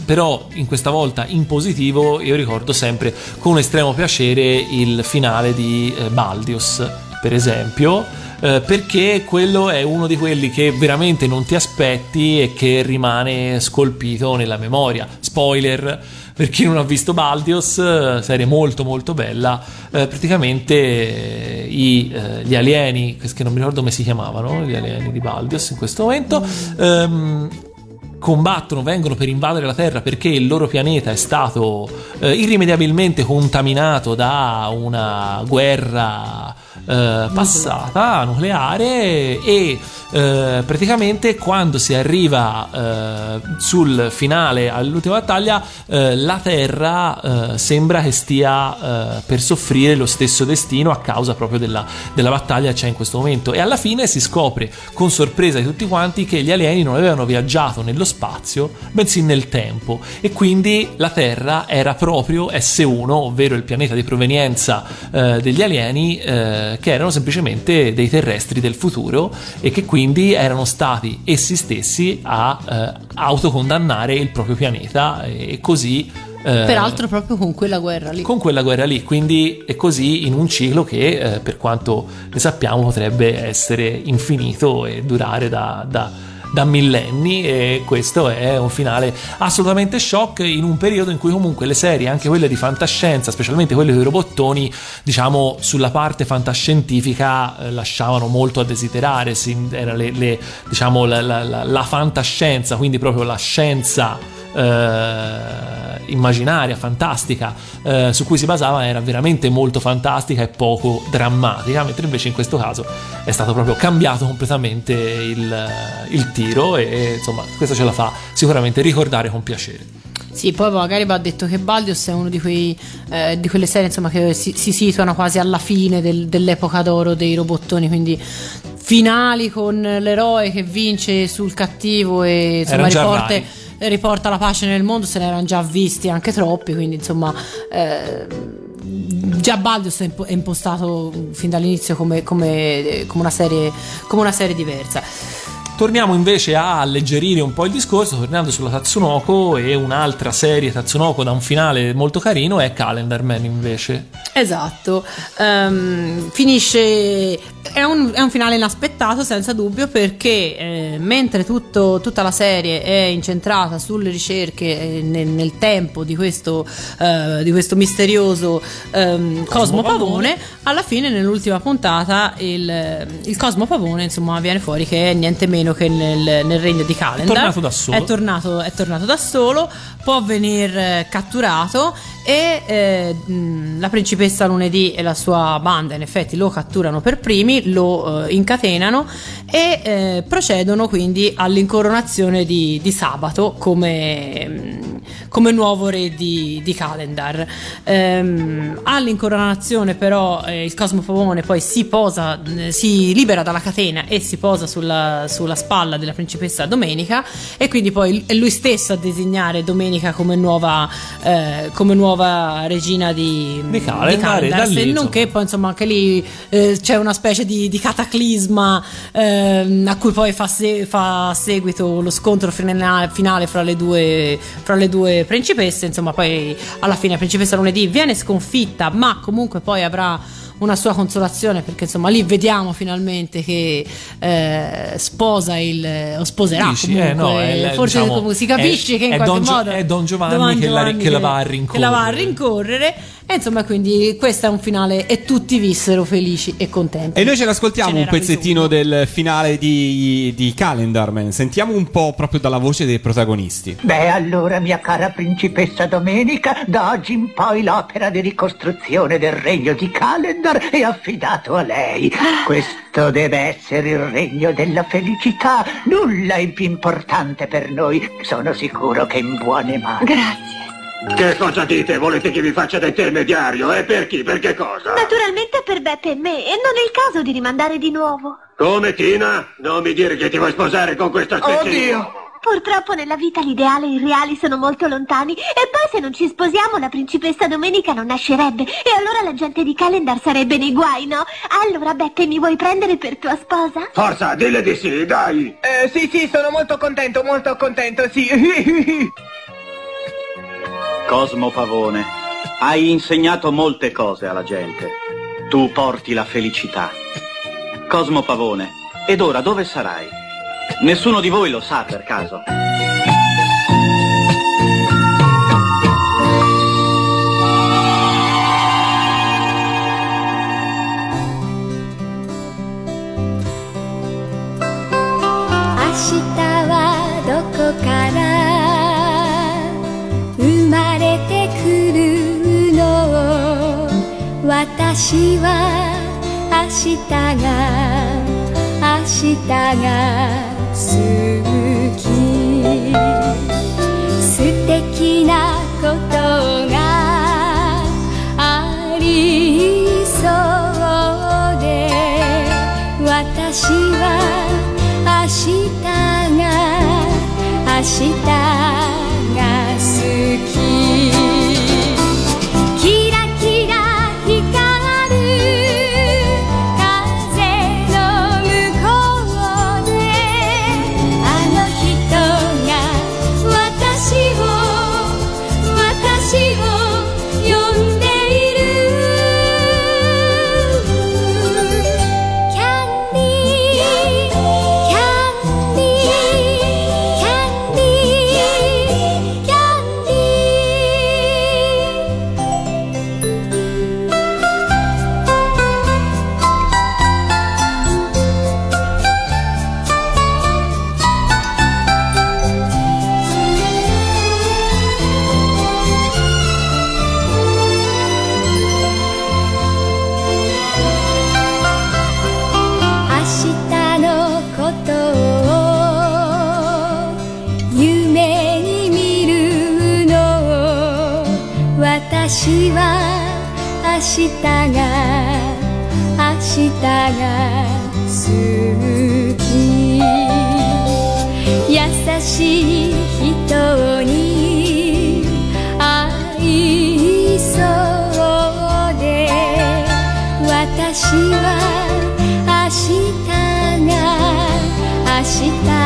però in questa volta in positivo, io ricordo sempre con estremo piacere il finale di Baldius, per esempio. Eh, perché quello è uno di quelli che veramente non ti aspetti e che rimane scolpito nella memoria. Spoiler, per chi non ha visto Baldios, eh, serie molto molto bella, eh, praticamente eh, i, eh, gli alieni, che non mi ricordo come si chiamavano, gli alieni di Baldios in questo momento, ehm, combattono, vengono per invadere la Terra perché il loro pianeta è stato eh, irrimediabilmente contaminato da una guerra eh, passata nucleare e eh, praticamente quando si arriva eh, sul finale all'ultima battaglia eh, la Terra eh, sembra che stia per soffrire lo stesso destino a causa proprio della, della battaglia che c'è in questo momento. E alla fine si scopre con sorpresa di tutti quanti che gli alieni non avevano viaggiato nello spazio bensì nel tempo. E quindi la Terra era proprio S1 ovvero il pianeta di provenienza degli alieni eh, che erano semplicemente dei terrestri del futuro e che quindi erano stati essi stessi a eh, autocondannare il proprio pianeta e così eh, Peraltro proprio con quella guerra lì. con quella guerra lì, quindi è così in un ciclo che eh, per quanto ne sappiamo potrebbe essere infinito e durare da, da- da millenni e questo è un finale assolutamente shock in un periodo in cui comunque le serie, anche quelle di fantascienza, specialmente quelle dei robottoni, diciamo sulla parte fantascientifica eh, lasciavano molto a desiderare, si- era le- le- diciamo la- la- la- la fantascienza, quindi proprio la scienza eh, immaginaria, fantastica, eh, su cui si basava era veramente molto fantastica e poco drammatica, mentre invece in questo caso è stato proprio cambiato completamente il, il tiro e insomma questo ce la fa sicuramente ricordare con piacere. Sì, poi magari va detto che Baldius è uno di, quei, eh, di quelle serie insomma, che si, si situano quasi alla fine del- dell'epoca d'oro dei robottoni, quindi finali con l'eroe che vince sul cattivo e insomma, già riporta, la pace nel mondo, se ne erano già visti anche troppi, quindi insomma... eh, Già Baldius è impostato fin dall'inizio come, come- come una serie, come una serie diversa. Torniamo invece a alleggerire un po' il discorso, tornando sulla Tatsunoko e un'altra serie Tatsunoko da un finale molto carino è Calendar Man invece. Esatto, Ehm, finisce. È un, è un finale inaspettato, senza dubbio, perché eh, mentre tutto- tutta la serie è incentrata sulle ricerche eh, nel, nel tempo di questo, eh, di questo misterioso ehm, Cosmo Pavone, alla fine, nell'ultima puntata, il, il Cosmo Pavone insomma, viene fuori che è niente meno che nel, nel regno di Calendar. tornato da solo. È tornato, è tornato da solo, può venir eh, catturato e eh, la principessa lunedì e la sua banda in effetti lo catturano per primi, lo eh, incatenano e eh, procedono quindi all'incoronazione di, di Sabato come, come nuovo re di, di Calendar. Ehm, all'incoronazione però eh, il Cosmo Pavone poi si posa, eh, si libera dalla catena e si posa sulla, sulla spalla della principessa Domenica e quindi poi è lui stesso a designare Domenica come nuova, eh, come nuova regina di, Di Calendar, da lì, se non che poi insomma anche lì eh, c'è una specie di, di cataclisma ehm, a cui poi fa, se- fa seguito lo scontro finale, finale fra, le due, fra le due principesse insomma poi alla fine la principessa lunedì viene sconfitta ma comunque poi avrà una sua consolazione perché insomma lì vediamo finalmente che eh, sposa il o sposerà Dici? comunque Eh, no, è forse diciamo, si capisce è- che in qualche Don Gio- modo è Don Giovanni Don che la- Giovanni che la va a che la va a rincorrere. E insomma quindi questo è un finale e tutti vissero felici e contenti E noi ce l'ascoltiamo Ce un pezzettino del finale di, di Calendar Man. Sentiamo un po' proprio dalla voce dei protagonisti. Beh, allora, mia cara principessa Domenica, da oggi in poi l'opera di ricostruzione del regno di Calendar è affidato a lei. Questo deve essere il regno della felicità. Nulla è più importante per noi. Sono sicuro che in buone mani. Grazie. Che cosa dite? Volete che vi faccia da intermediario? E per chi? Per che cosa? Naturalmente per Beppe e me, e non è il caso di rimandare di nuovo. Come Tina? Non mi dire che ti vuoi sposare con questo spezzino. Purtroppo nella vita l'ideale e il reale sono molto lontani e poi se non ci sposiamo la principessa Domenica non nascerebbe e allora la gente di Calendar sarebbe nei guai, no? Allora Beppe mi vuoi prendere per tua sposa? Forza, dille di sì, dai! Eh, sì, sì, sono molto contento, molto contento, sì. Cosmo Pavone, hai insegnato molte cose alla gente. Tu porti la felicità. Cosmo Pavone, ed ora dove sarai? Nessuno di voi lo sa per caso. Ashita wa doko kara 私は明日が明日が好き」「素敵なことがありそうで」私は明日が明日日が明日が好き優しい人に会いそうで私は明日が明日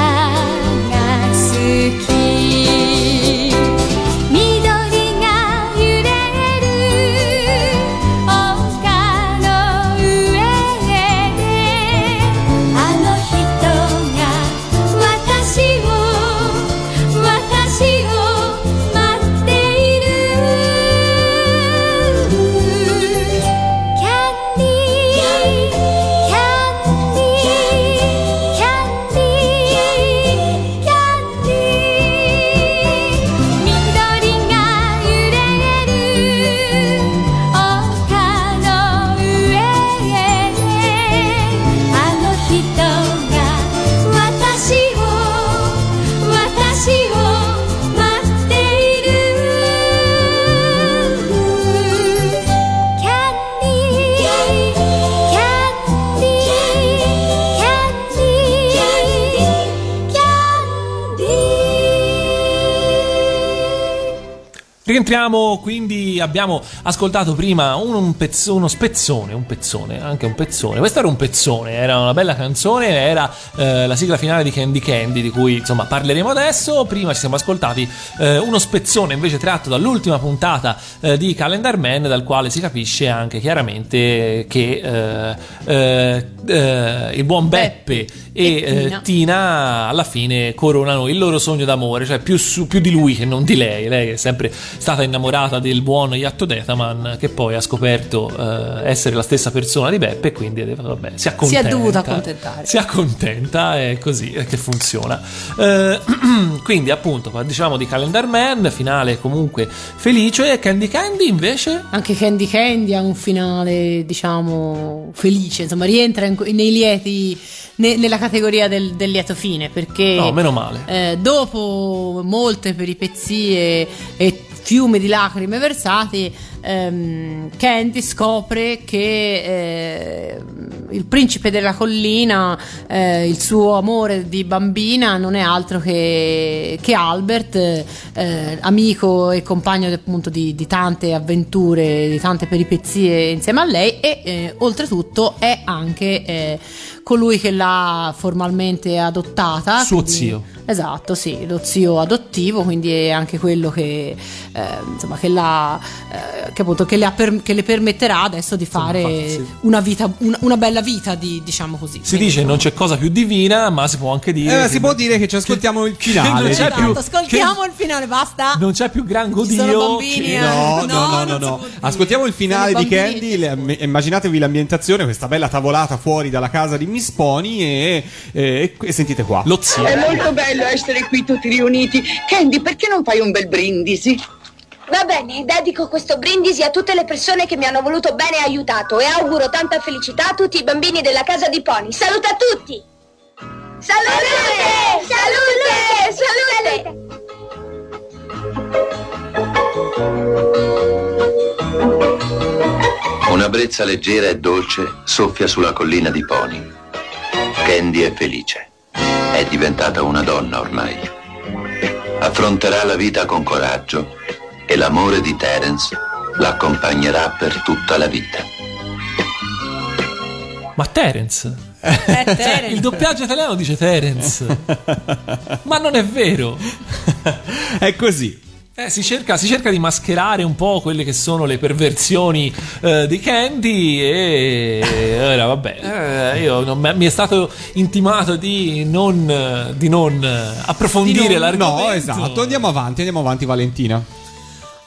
Rientriamo, quindi abbiamo ascoltato prima un, un pezzo- uno spezzone, un pezzone, anche un pezzone. Questo era un pezzone, era una bella canzone, era eh, la sigla finale di Candy Candy, di cui insomma parleremo adesso. Prima ci siamo ascoltati eh, uno spezzone invece tratto dall'ultima puntata eh, di Calendar Man, dal quale si capisce anche chiaramente che eh, eh, eh, il buon Beppe e, E Tina. Tina alla fine coronano il loro sogno d'amore, cioè più, su- più di lui che non di lei. Lei è sempre stata innamorata del buon Yatto Detaman, che poi ha scoperto eh, essere la stessa persona di Beppe, e quindi vabbè, si accontenta. dovuta accontentare. Si accontenta, è così è che funziona. Eh, quindi, appunto, diciamo di Calendar Man, finale comunque felice. Candy Candy invece. Anche Candy Candy ha un finale, diciamo, felice, insomma, rientra in- nei lieti, ne- nella categoria del, del lieto fine, perché No, meno male. eh, dopo molte peripezie e fiume di lacrime versati, ehm, Candy scopre che eh, il principe della collina, eh, il suo amore di bambina, non è altro che, che Albert, eh, amico e compagno appunto di, di tante avventure, di tante peripezie insieme a lei e eh, oltretutto è anche eh, colui che l'ha formalmente adottata. Suo quindi- zio. Esatto, sì, lo zio adottivo, quindi è anche quello che, eh, insomma, che, l'ha, eh, che appunto che le, ha per- che le permetterà adesso di fare fa- sì. una, vita, una, una bella vita, di- diciamo così. Si dice non c'è cosa più divina, ma si può anche dire. Eh, che- si può dire che ci ascoltiamo il che non finale. c'è più, Esatto, ascoltiamo il finale, basta. non c'è più gran Ci sono godio. bambini, che- eh. No, no, no, no. Ascoltiamo il finale di. Candy. immaginatevi l'ambientazione, questa bella tavolata fuori dalla casa di Miss Pony e, e- e sentite qua. Lo zio. È molto bello essere qui tutti riuniti. Candy, perché non fai un bel brindisi? Va bene, dedico questo brindisi a tutte le persone che mi hanno voluto bene e aiutato e auguro tanta felicità a tutti i bambini della casa di Pony. Saluta a tutti! Salute! Salute! Salute! Una brezza leggera e dolce soffia sulla collina di Pony. Candy è felice. È diventata una donna ormai. Affronterà la vita con coraggio e l'amore di Terence l'accompagnerà per tutta la vita. Ma Terence? Terence. Il doppiaggio italiano dice Terence. Ma non è vero. È così. Eh, si, cerca, si cerca di mascherare un po' quelle che sono le perversioni eh, di Candy e ora vabbè, eh, io non- mi è stato intimato di non, eh, di non eh, approfondire Di non- l'argomento. No, esatto. Andiamo avanti, andiamo avanti, Valentina.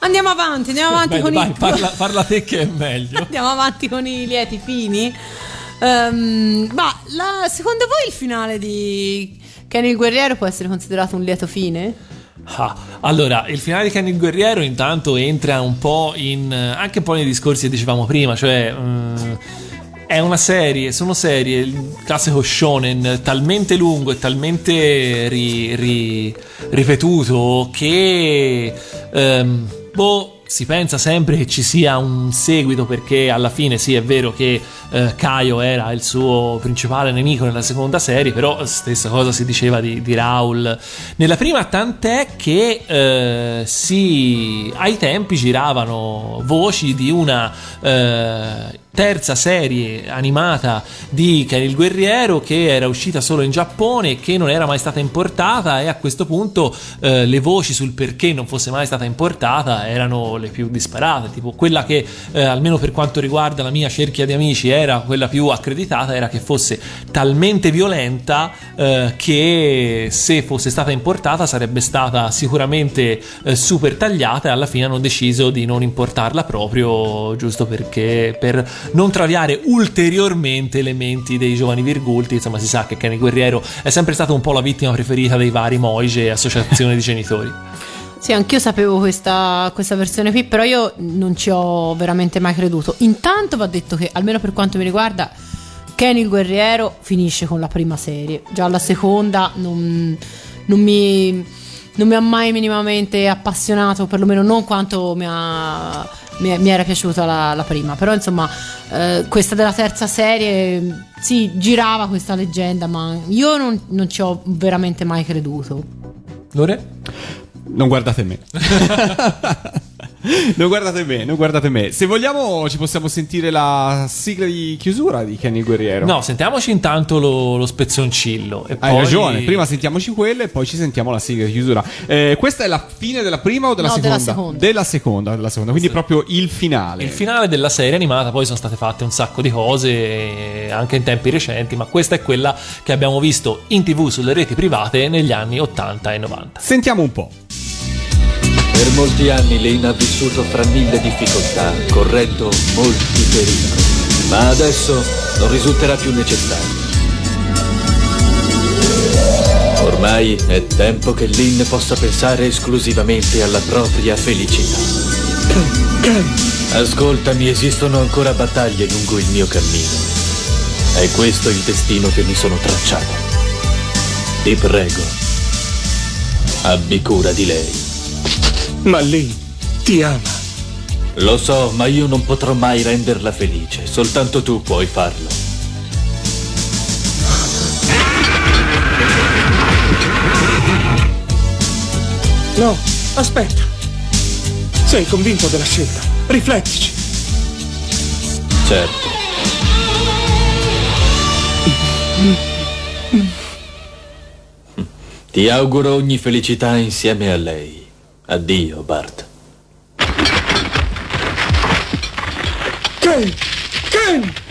Andiamo avanti, andiamo avanti Bene, con vai, i parla, parla te che è meglio. Andiamo avanti con i lieti fini. Ehm, ma la- secondo voi il finale di Kenny il Guerriero può essere considerato un lieto fine? Ah, allora, il finale di Kenny il Guerriero intanto entra un po' in anche un po' nei discorsi che dicevamo prima, cioè mm, è una serie, sono serie, il classico shonen talmente lungo e talmente ri- ri- ripetuto che ehm, boh, si pensa sempre che ci sia un seguito perché alla fine sì è vero che eh, Caio era il suo principale nemico nella seconda serie, però stessa cosa si diceva di, di Raul. Nella prima, tant'è che eh, si, ai tempi giravano voci di una eh, terza serie animata di Ken il Guerriero che era uscita solo in Giappone e che non era mai stata importata e a questo punto eh, le voci sul perché non fosse mai stata importata erano le più disparate, tipo quella che eh, almeno per quanto riguarda la mia cerchia di amici era quella più accreditata era che fosse talmente violenta eh, che se fosse stata importata sarebbe stata sicuramente eh, super tagliata e alla fine hanno deciso di non importarla proprio giusto perché per non traviare ulteriormente elementi dei giovani virgulti insomma si sa che Kenny Guerriero è sempre stato un po' la vittima preferita dei vari Moige e associazioni di genitori Sì, anch'io sapevo questa, questa versione qui, però io non ci ho veramente mai creduto. Intanto va detto che, almeno per quanto mi riguarda, Kenny il guerriero finisce con la prima serie. Già la seconda non, non mi, non mi ha mai minimamente appassionato, perlomeno non quanto mi, ha- mi- mi era piaciuta la, la prima. Però insomma, eh, questa della terza serie, sì, girava questa leggenda, ma io non, non ci ho veramente mai creduto. Lore? Non guardate me. non guardate me, non guardate me. Se vogliamo ci possiamo sentire la sigla di chiusura di Kenny il Guerriero. No, sentiamoci intanto lo, lo spezzoncillo. E Hai poi... ragione, prima sentiamoci quelle e poi ci sentiamo la sigla di chiusura. Eh, questa è la fine della prima o della No, seconda? della seconda. Della seconda, della seconda, quindi proprio il finale. Il finale della serie animata, poi sono state fatte un sacco di cose eh, anche in tempi recenti, ma questa è quella che abbiamo visto in tv sulle reti private negli anni 80 e 90. Sentiamo un po'. Per molti anni Lane ha vissuto fra mille difficoltà, correndo molti pericoli, ma adesso non risulterà più necessario. Ormai è tempo che Lynn possa pensare esclusivamente alla propria felicità. Ascoltami, esistono ancora battaglie lungo il mio cammino. È questo il destino che mi sono tracciato. Ti prego, abbi cura di lei. Ma lei ti ama. Lo so, ma io non potrò mai renderla felice. Soltanto tu puoi farlo. No, aspetta. Sei convinto della scelta. Riflettici. Certo. Ti auguro ogni felicità insieme a lei. Addio, Bart. Ken! Ken!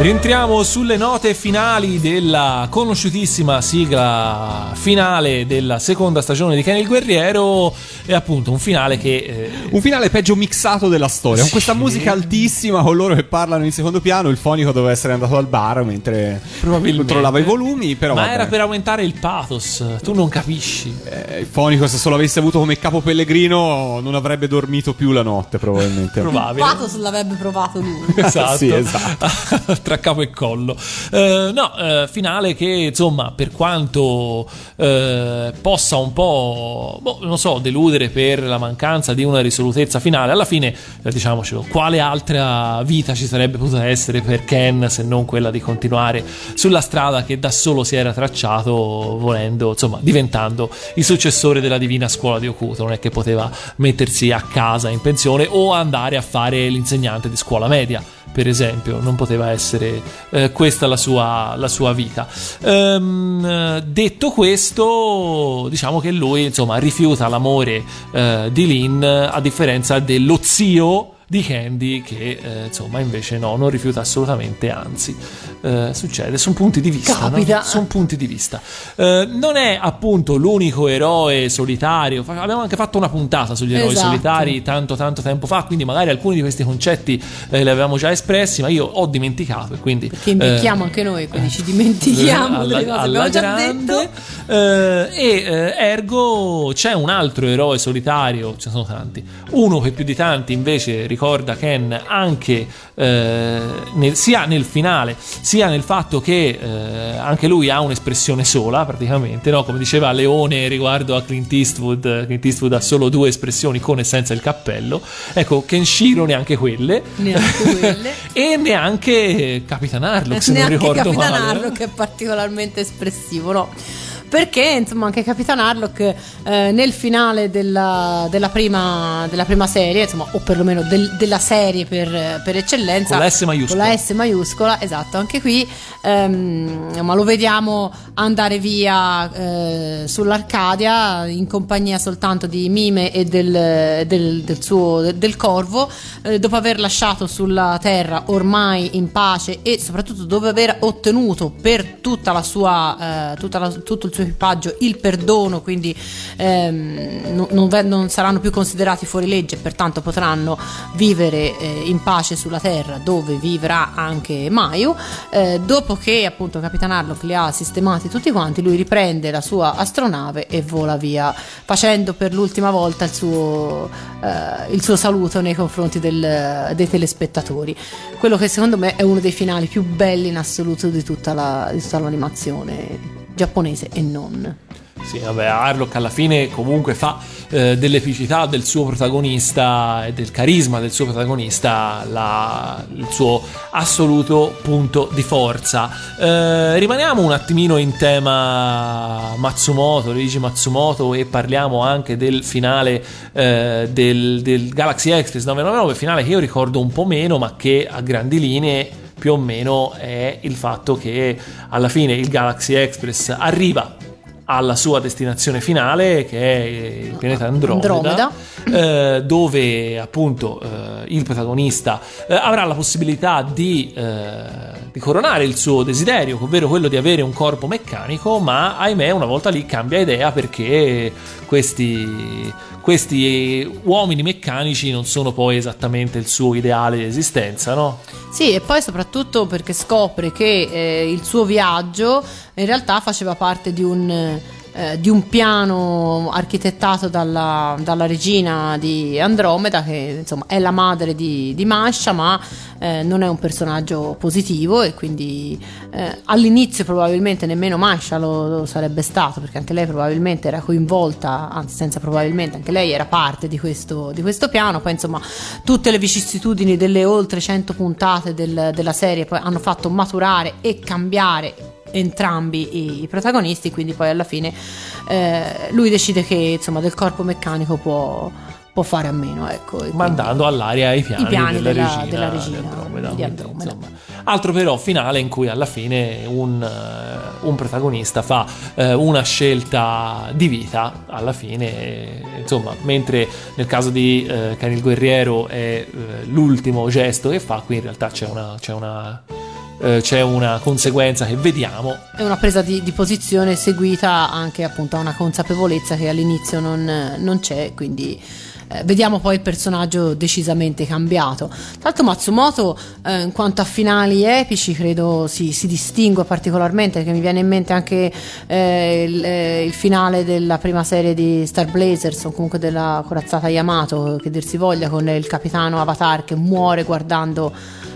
Rientriamo sulle note finali della conosciutissima sigla finale della seconda stagione di Ken il Guerriero e appunto un finale che eh, Un finale peggio mixato della storia, con questa musica altissima, con loro che parlano in secondo piano, il fonico doveva essere andato al bar mentre Probabilmente. controllava i volumi, però ma vabbè. era per aumentare il pathos, tu non capisci. Eh, il fonico se solo avesse avuto come capo Pellegrino non avrebbe dormito più la notte probabilmente. Probabile. Pathos l'avrebbe provato lui. Esatto, Sì, esatto. tra capo e collo. Eh, no, eh, finale che insomma, per quanto eh, possa un po', boh, non so, deludere per la mancanza di una risolutezza finale, alla fine, eh, diciamocelo, quale altra vita ci sarebbe potuta essere per Ken se non quella di continuare sulla strada che da solo si era tracciato, volendo, insomma, diventando il successore della divina scuola di Okuto. Non è che poteva mettersi a casa in pensione o andare a fare l'insegnante di scuola media per esempio, non poteva essere eh, questa la sua, la sua vita. Ehm, eh, detto questo, diciamo che lui insomma rifiuta l'amore eh, di Lynn a differenza dello zio di Candy che eh, insomma invece no, non rifiuta assolutamente, anzi eh, succede, sono punti di vista, Capita. sono punti di vista. Eh, non è appunto l'unico eroe solitario, abbiamo anche fatto una puntata sugli eroi Esatto. solitari tanto tanto tempo fa, quindi magari alcuni di questi concetti eh, li avevamo già espressi, ma io ho dimenticato e quindi... Che invecchiamo anche noi, quindi ci dimentichiamo delle cose che abbiamo già detto. eh, e eh, ergo c'è un altro eroe solitario, ce ne sono tanti. Uno che più di tanti invece ricorda Ken anche eh, nel- sia nel finale sia nel fatto che eh, anche lui ha un'espressione sola praticamente, no? come diceva Leone riguardo a Clint Eastwood, Clint Eastwood ha solo due espressioni con e senza il cappello. Ecco, Kenshiro neanche quelle. Neanche quelle. e neanche Capitan Harlock, se non Neanche ricordo Capitan male. Harlock è particolarmente espressivo, no? Perché insomma anche Capitan Harlock eh, nel finale della, della prima, della prima serie, insomma, o perlomeno del- della serie per, per eccellenza, Con la S maiuscola. con la S maiuscola, esatto, anche qui ehm, ma lo vediamo andare via eh, sull'Arcadia in compagnia soltanto di Mime e del, del- del suo del, corvo, eh, dopo aver lasciato sulla terra ormai in pace e soprattutto dopo aver ottenuto per tutta la sua, eh, tutta la- tutto il suo equipaggio il perdono, quindi ehm, non, non non saranno più considerati fuori legge, pertanto potranno vivere eh, in pace sulla terra dove vivrà anche Mayu. Eh, dopo che appunto Capitan Harlock li ha sistemati tutti quanti, lui riprende la sua astronave e vola via, facendo per l'ultima volta il suo, eh, il suo saluto nei confronti del- dei telespettatori. Quello che secondo me è uno dei finali più belli in assoluto di tutta, la, di tutta l'animazione giapponese e non. Sì, vabbè, Harlock alla fine comunque fa eh, dell'epicità del suo protagonista e del carisma del suo protagonista la- il suo assoluto punto di forza. Eh, rimaniamo un attimino in tema Matsumoto, Luigi Matsumoto e parliamo anche del finale eh, del, del Galaxy Express 999, finale che io ricordo un po' meno ma che a grandi linee più o meno è il fatto che alla fine il Galaxy Express arriva alla sua destinazione finale che è il pianeta Andromeda, Andromeda. eh, dove appunto eh, il protagonista eh, avrà la possibilità di, eh, di coronare il suo desiderio, ovvero quello di avere un corpo meccanico, ma ahimè una volta lì cambia idea perché questi, questi uomini meccanici non sono poi esattamente il suo ideale di esistenza, no? Sì, e poi soprattutto perché scopre che eh, il suo viaggio in realtà faceva parte di un, eh, di un piano architettato dalla, dalla regina di Andromeda, che insomma è la madre di, di Masha, ma eh, non è un personaggio positivo e quindi eh, all'inizio probabilmente nemmeno Masha lo, lo sarebbe stato, perché anche lei probabilmente era coinvolta, anzi senza probabilmente, anche lei era parte di questo, di questo piano, poi insomma tutte le vicissitudini delle oltre 100 puntate del- della serie hanno fatto maturare e cambiare entrambi i, protagonisti quindi poi alla fine eh, lui decide che insomma del corpo meccanico può, può fare a meno ecco, quindi- mandando all'aria i piani, I piani della, della- regina, della regina di Andromeda. di Quindi, Andromeda. insomma, altro però finale in cui alla fine un, eh, un protagonista fa eh, una scelta di vita alla fine eh, insomma mentre nel caso di eh, Can il guerriero è eh, l'ultimo gesto che fa qui in realtà c'è una, c'è una eh, c'è una conseguenza che vediamo. È una presa di, di posizione seguita anche appunto a una consapevolezza che all'inizio non, non c'è, quindi eh, vediamo poi il personaggio decisamente cambiato. L'altro Matsumoto eh, in quanto a finali epici credo si, si distingue particolarmente, perché mi viene in mente anche eh, il, eh, il finale della prima serie di Star Blazers o comunque della corazzata Yamato, che dir si voglia, con il capitano Avatar che muore guardando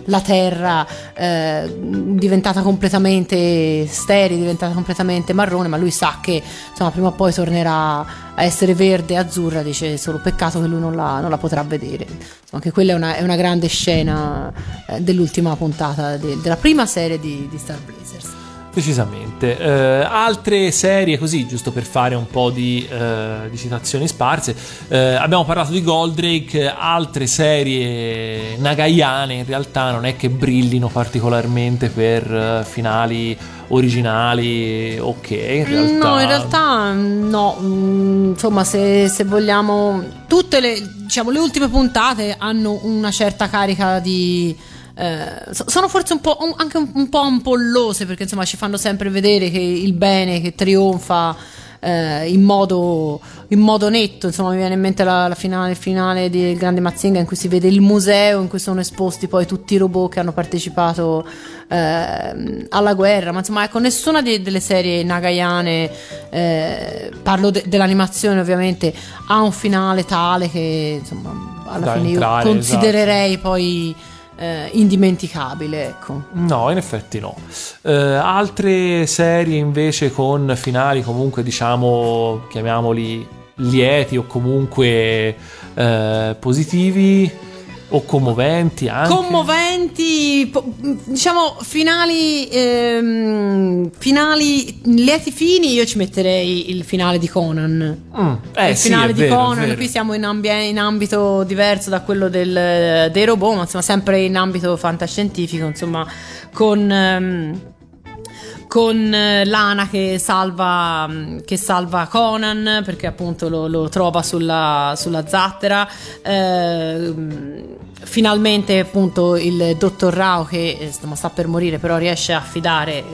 la terra eh, diventata completamente sterile, diventata completamente marrone, ma lui sa che insomma prima o poi tornerà a essere verde azzurra, dice solo peccato che lui non la, non la potrà vedere. Insomma, anche quella è una, è una grande scena eh, dell'ultima puntata de- della prima serie di, di Star Blazers. Decisamente. Eh, altre serie così, giusto per fare un po' di, eh, di citazioni sparse. Eh, abbiamo parlato di Goldrake, altre serie nagayane in realtà non è che brillino particolarmente per eh, finali originali, ok, in realtà... No, in realtà no, Mm, insomma se, se vogliamo, tutte le, diciamo, le ultime puntate hanno una certa carica di... eh, so- sono forse un po' un- anche un, un po' ampollose perché insomma ci fanno sempre vedere che il bene che trionfa eh, in, modo, in modo netto. Insomma mi viene in mente la, la finale, finale di Grande Mazinga in cui si vede il museo in cui sono esposti poi tutti i robot che hanno partecipato ehm, alla guerra. Ma insomma ecco nessuna de- delle serie nagayane eh, parlo de- dell'animazione ovviamente ha un finale tale che insomma alla Da fine io entrare, considererei poi eh, indimenticabile ecco No, in effetti no. Eh, altre serie invece con finali comunque diciamo, chiamiamoli lieti o comunque eh, positivi o commoventi anche. commoventi diciamo finali ehm, finali lieti fini io ci metterei il finale di Conan. Mm, eh, il sì, finale è di vero, Conan qui siamo in, ambi- in ambito diverso da quello del- dei robot ma insomma sempre in ambito fantascientifico insomma con ehm, con eh, Lana che salva, mm, che salva Conan perché appunto lo, lo trova sulla, sulla zattera. Eh, mm, finalmente appunto il dottor Rao che eh, insomma, sta per morire però riesce a affidare eh,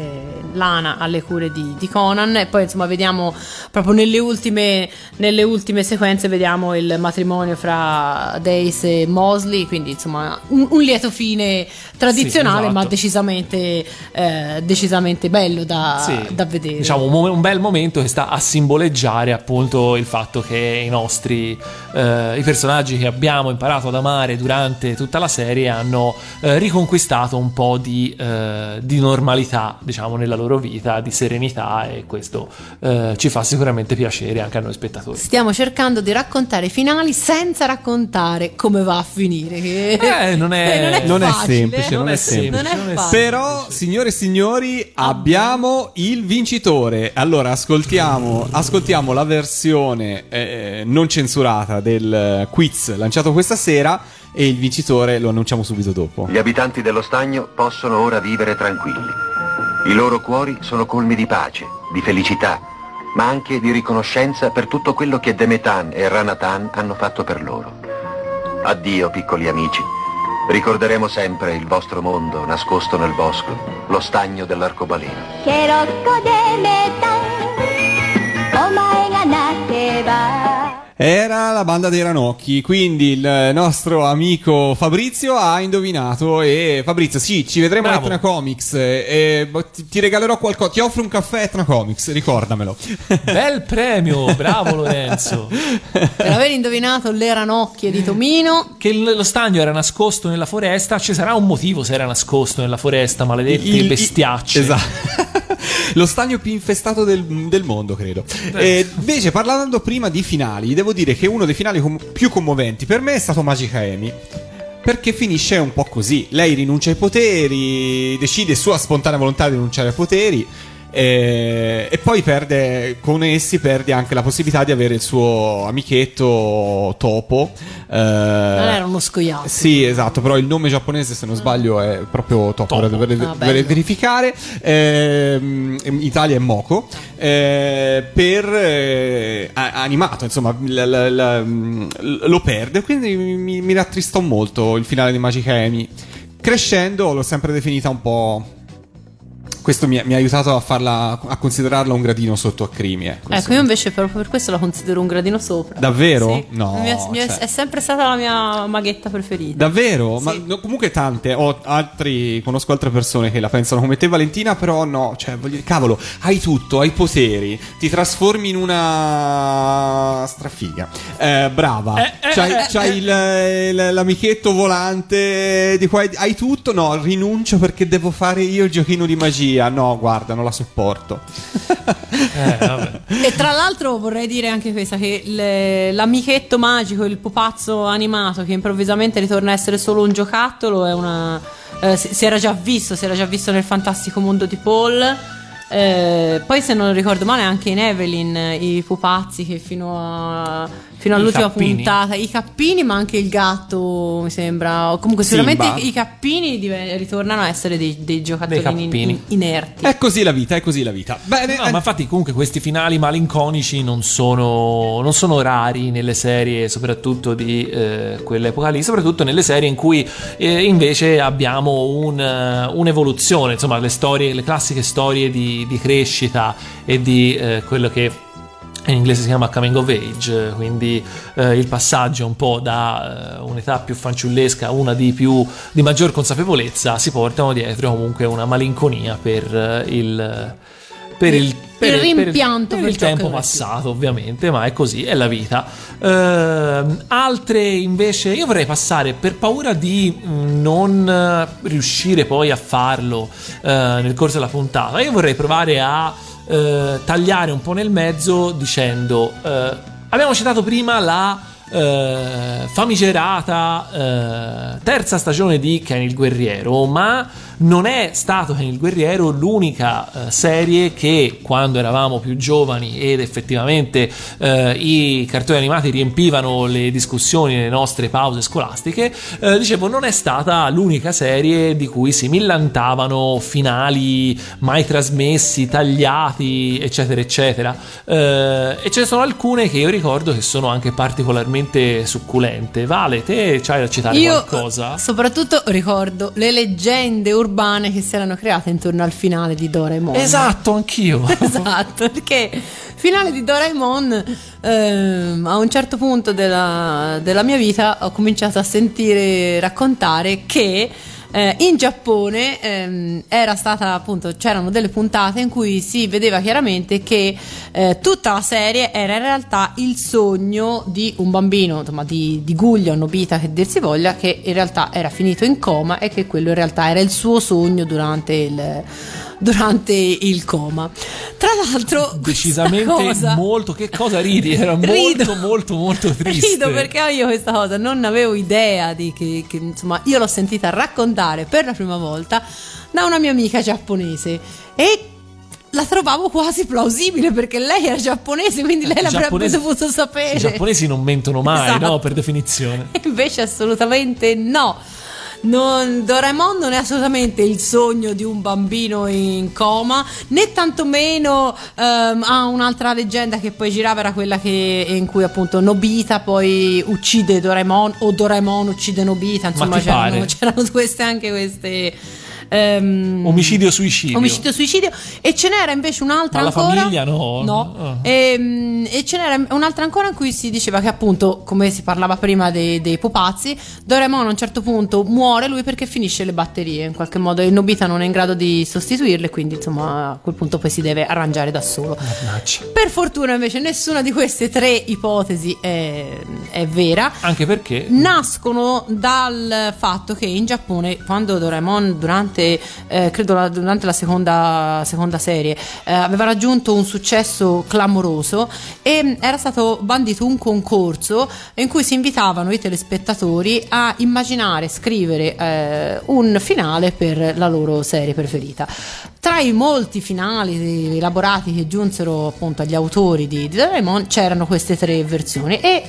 Lana alle cure di, di Conan. E poi insomma vediamo proprio nelle ultime, nelle ultime sequenze vediamo il matrimonio fra Dace e Mosley. Quindi insomma un, un lieto fine tradizionale Sì, ma esatto. decisamente, eh, decisamente bello da, Sì, da vedere. Diciamo un, un bel momento che sta a simboleggiare appunto il fatto che i nostri eh, i personaggi che abbiamo imparato ad amare durante tutta la serie hanno eh, riconquistato un po' di, eh, di normalità diciamo nella loro vita, di serenità e questo eh, ci fa sicuramente piacere anche a noi spettatori. Stiamo cercando di raccontare i finali senza raccontare come va a finire. che- Eh, non è- Non è facile. semplice, non, Non è è semplice. Però, signore e signori, abbiamo il vincitore. Allora, ascoltiamo, ascoltiamo la versione eh, non censurata del eh, quiz lanciato questa sera e il vincitore lo annunciamo subito dopo. Gli abitanti dello stagno possono ora vivere tranquilli. I loro cuori sono colmi di pace, di felicità, ma anche di riconoscenza per tutto quello che Demetan e Ranatan hanno fatto per loro. Addio piccoli amici. Ricorderemo sempre il vostro mondo nascosto nel bosco, lo stagno dell'arcobaleno. Che rocco Demetan Era la banda dei ranocchi, quindi il nostro amico Fabrizio ha indovinato e Fabrizio sì, ci vedremo Bravo. a Etna Comics e, boh, ti, ti regalerò qualcosa, ti offro un caffè a Etna Comics, ricordamelo. Bel premio, bravo Lorenzo. Per aver indovinato le ranocchie di Tomino, Che lo stagno era nascosto nella foresta, ci sarà un motivo se era nascosto nella foresta, maledetti Il- bestiacci. Esatto. Lo stagno più infestato del, del mondo, credo. E invece, parlando prima di finali, devo dire che uno dei finali com- più commoventi per me è stato Magica Amy. Perché finisce un po' così. Lei rinuncia ai poteri, decide sua spontanea volontà di rinunciare ai poteri. Eh, E, poi perde, con essi perde anche la possibilità di avere il suo amichetto Topo. eh, non era uno scoiato. sì, esatto, però il nome giapponese, se non sbaglio, è proprio Topo, ora dovrei, Ah, dovrei bello. verificare. Ehm, in Italia è Moco. eh, per eh, animato, insomma, la- la- la- mm, lo perde. Quindi mi, mi rattristò molto il finale di Magic Amy. Crescendo l'ho sempre definita un po'. Questo mi, mi ha aiutato a farla a considerarla un gradino sotto a Crimi. Ecco, Ecco, io invece proprio per questo la considero un gradino sopra. Davvero? Sì. No. Mi è, mi cioè- è sempre stata la mia maghetta preferita. Davvero? Ma no, comunque tante, ho altri, conosco altre persone che la pensano come te Valentina, però no, cioè, voglio, cavolo, hai tutto, hai poteri, ti trasformi in una strafiga. Eh, brava, c'hai, eh, c'hai il- il- l'amichetto volante, di qua, hai tutto, no, rinuncio perché devo fare io il giochino di magia, no, guarda, non la sopporto. E tra l'altro vorrei dire anche questa: che le- l'amichetto magico, il pupazzo animato che improvvisamente ritorna a essere solo un giocattolo, è una. eh, si, si era già visto, si era già visto nel fantastico mondo di Paul. Eh, poi, se non ricordo male, anche in Evelyn eh, i pupazzi che fino, a, fino all'ultima cappini. puntata, i cappini, ma anche il gatto, mi sembra. Comunque, sicuramente Simba. i, cappini dive- ritornano a essere dei, dei giocattoli Dei in- inerti. È così la vita, è così la vita. Bene, No, ma infatti comunque questi finali malinconici non sono, non sono rari nelle serie, soprattutto di eh, quell'epoca lì, soprattutto nelle serie in cui eh, invece abbiamo un, eh, un'evoluzione, insomma le storie, le classiche storie di, di crescita e di eh, quello che in inglese si chiama coming of age, quindi eh, il passaggio un po' da eh, un'età più fanciullesca a una di, più, di maggior consapevolezza si portano dietro comunque una malinconia per eh, il... Per il, per Il per rimpianto per per il ciò che tempo passato, ovviamente, ma è così, è la vita. Ehm, altre invece, io vorrei passare per paura di mm, non riuscire poi a farlo eh, nel corso della puntata. Io vorrei provare a eh, tagliare un po' nel mezzo dicendo: eh, abbiamo citato prima la. eh, famigerata eh, terza stagione di Ken il Guerriero, ma non è stato Ken il Guerriero l'unica eh, serie che quando eravamo più giovani ed effettivamente eh, i cartoni animati riempivano le discussioni nelle nostre pause scolastiche, eh, dicevo non è stata l'unica serie di cui si millantavano finali mai trasmessi, tagliati, eccetera, eccetera. Eh, e ce ne sono alcune che io ricordo che sono anche particolarmente succulente. Vale, te c'hai da citare Io qualcosa? soprattutto ricordo le leggende urbane che si erano create intorno al finale di Doraemon. Esatto, anch'io. esatto, perché finale di Doraemon ehm, a un certo punto della, della mia vita ho cominciato a sentire raccontare che eh, in Giappone ehm, era stata appunto c'erano delle puntate in cui si vedeva chiaramente che eh, tutta la serie era in realtà il sogno di un bambino, insomma di, di Guglio, Nobita che dir si voglia, che in realtà era finito in coma e che quello in realtà era il suo sogno durante il, durante il coma. Tra l'altro, Decisamente cosa- molto. Che cosa ridi? Era Rido. molto, molto, molto triste. Rido perché io questa cosa non avevo idea di che, che, insomma io l'ho sentita raccontare per la prima volta da una mia amica giapponese e la trovavo quasi plausibile perché lei era giapponese quindi lei I l'avrebbe dovuto sapere I giapponesi non mentono mai, Esatto. no? Per definizione. invece assolutamente no non, Doraemon non è assolutamente il sogno di un bambino in coma, né tantomeno ehm, ha un'altra leggenda che poi girava, era quella che, in cui appunto Nobita poi uccide Doraemon o Doraemon uccide Nobita, insomma c'erano, c'erano queste anche queste... ehm, Omicidio suicidio. Omicidio suicidio e ce n'era invece un'altra Ma la ancora famiglia no. No. Ah. Ehm, E, ce n'era un'altra ancora in cui si diceva che appunto, come si parlava prima dei, dei pupazzi, Doraemon a un certo punto muore lui perché finisce le batterie in qualche modo e Nobita non è in grado di sostituirle, quindi insomma a quel punto poi si deve arrangiare da solo. Mannaggia. Per fortuna invece nessuna di queste tre ipotesi è, è vera. Anche perché Nascono dal fatto che in Giappone, quando Doraemon, durante, eh, credo la, durante la seconda, seconda serie, eh, aveva raggiunto un successo clamoroso e mh, era stato bandito un concorso in cui si invitavano i telespettatori a immaginare, scrivere eh, un finale per la loro serie preferita. Tra i molti finali elaborati che giunsero appunto agli autori di, di Doraemon c'erano queste tre versioni e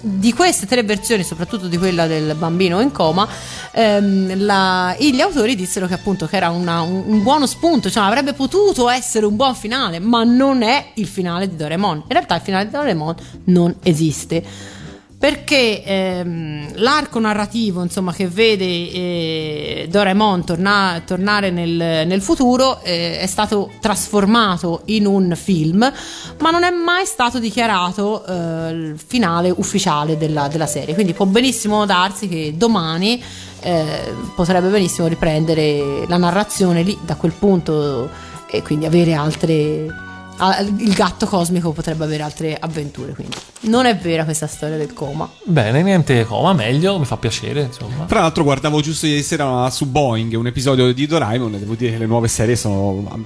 di queste tre versioni, soprattutto di quella del bambino in coma, ehm, la- gli autori dissero che appunto che era una- un, un buono spunto, cioè avrebbe potuto essere un buon finale, ma non è il finale di Doraemon. In realtà il finale di Doraemon non esiste. Perché ehm, l'arco narrativo insomma, che vede eh, Doraemon torna- tornare nel, nel futuro eh, è stato trasformato in un film, ma non è mai stato dichiarato eh, il finale ufficiale della, della serie. Quindi può benissimo darsi che domani eh, potrebbe benissimo riprendere la narrazione lì da quel punto e quindi avere altre. Ah, Il gatto cosmico potrebbe avere altre avventure. Quindi non è vera questa storia del coma. Bene, niente coma, meglio, mi fa piacere, insomma. Tra l'altro guardavo giusto ieri sera su Boeing un episodio di Doraemon e devo dire che le nuove serie sono ah,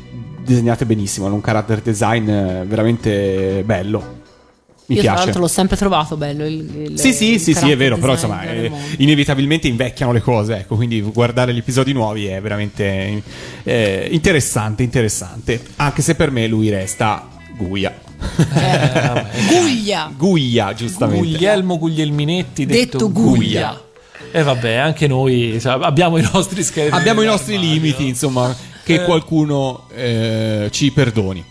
disegnate benissimo, hanno un character design eh, veramente bello. Mi Io tra piace. l'altro l'ho sempre trovato bello. Il, il- Sì, sì, il sì, sì, è vero, però insomma, eh, inevitabilmente invecchiano le cose, ecco, quindi guardare gli episodi nuovi è veramente eh, interessante, interessante, anche se per me lui resta Guia. Guglia. Guglia, giustamente. Guglielmo Guglielminetti, detto, Detto Guglia. E vabbè, anche noi cioè, abbiamo i nostri scheletri. Abbiamo i nostri limiti, insomma, che Eh. qualcuno eh, ci perdoni.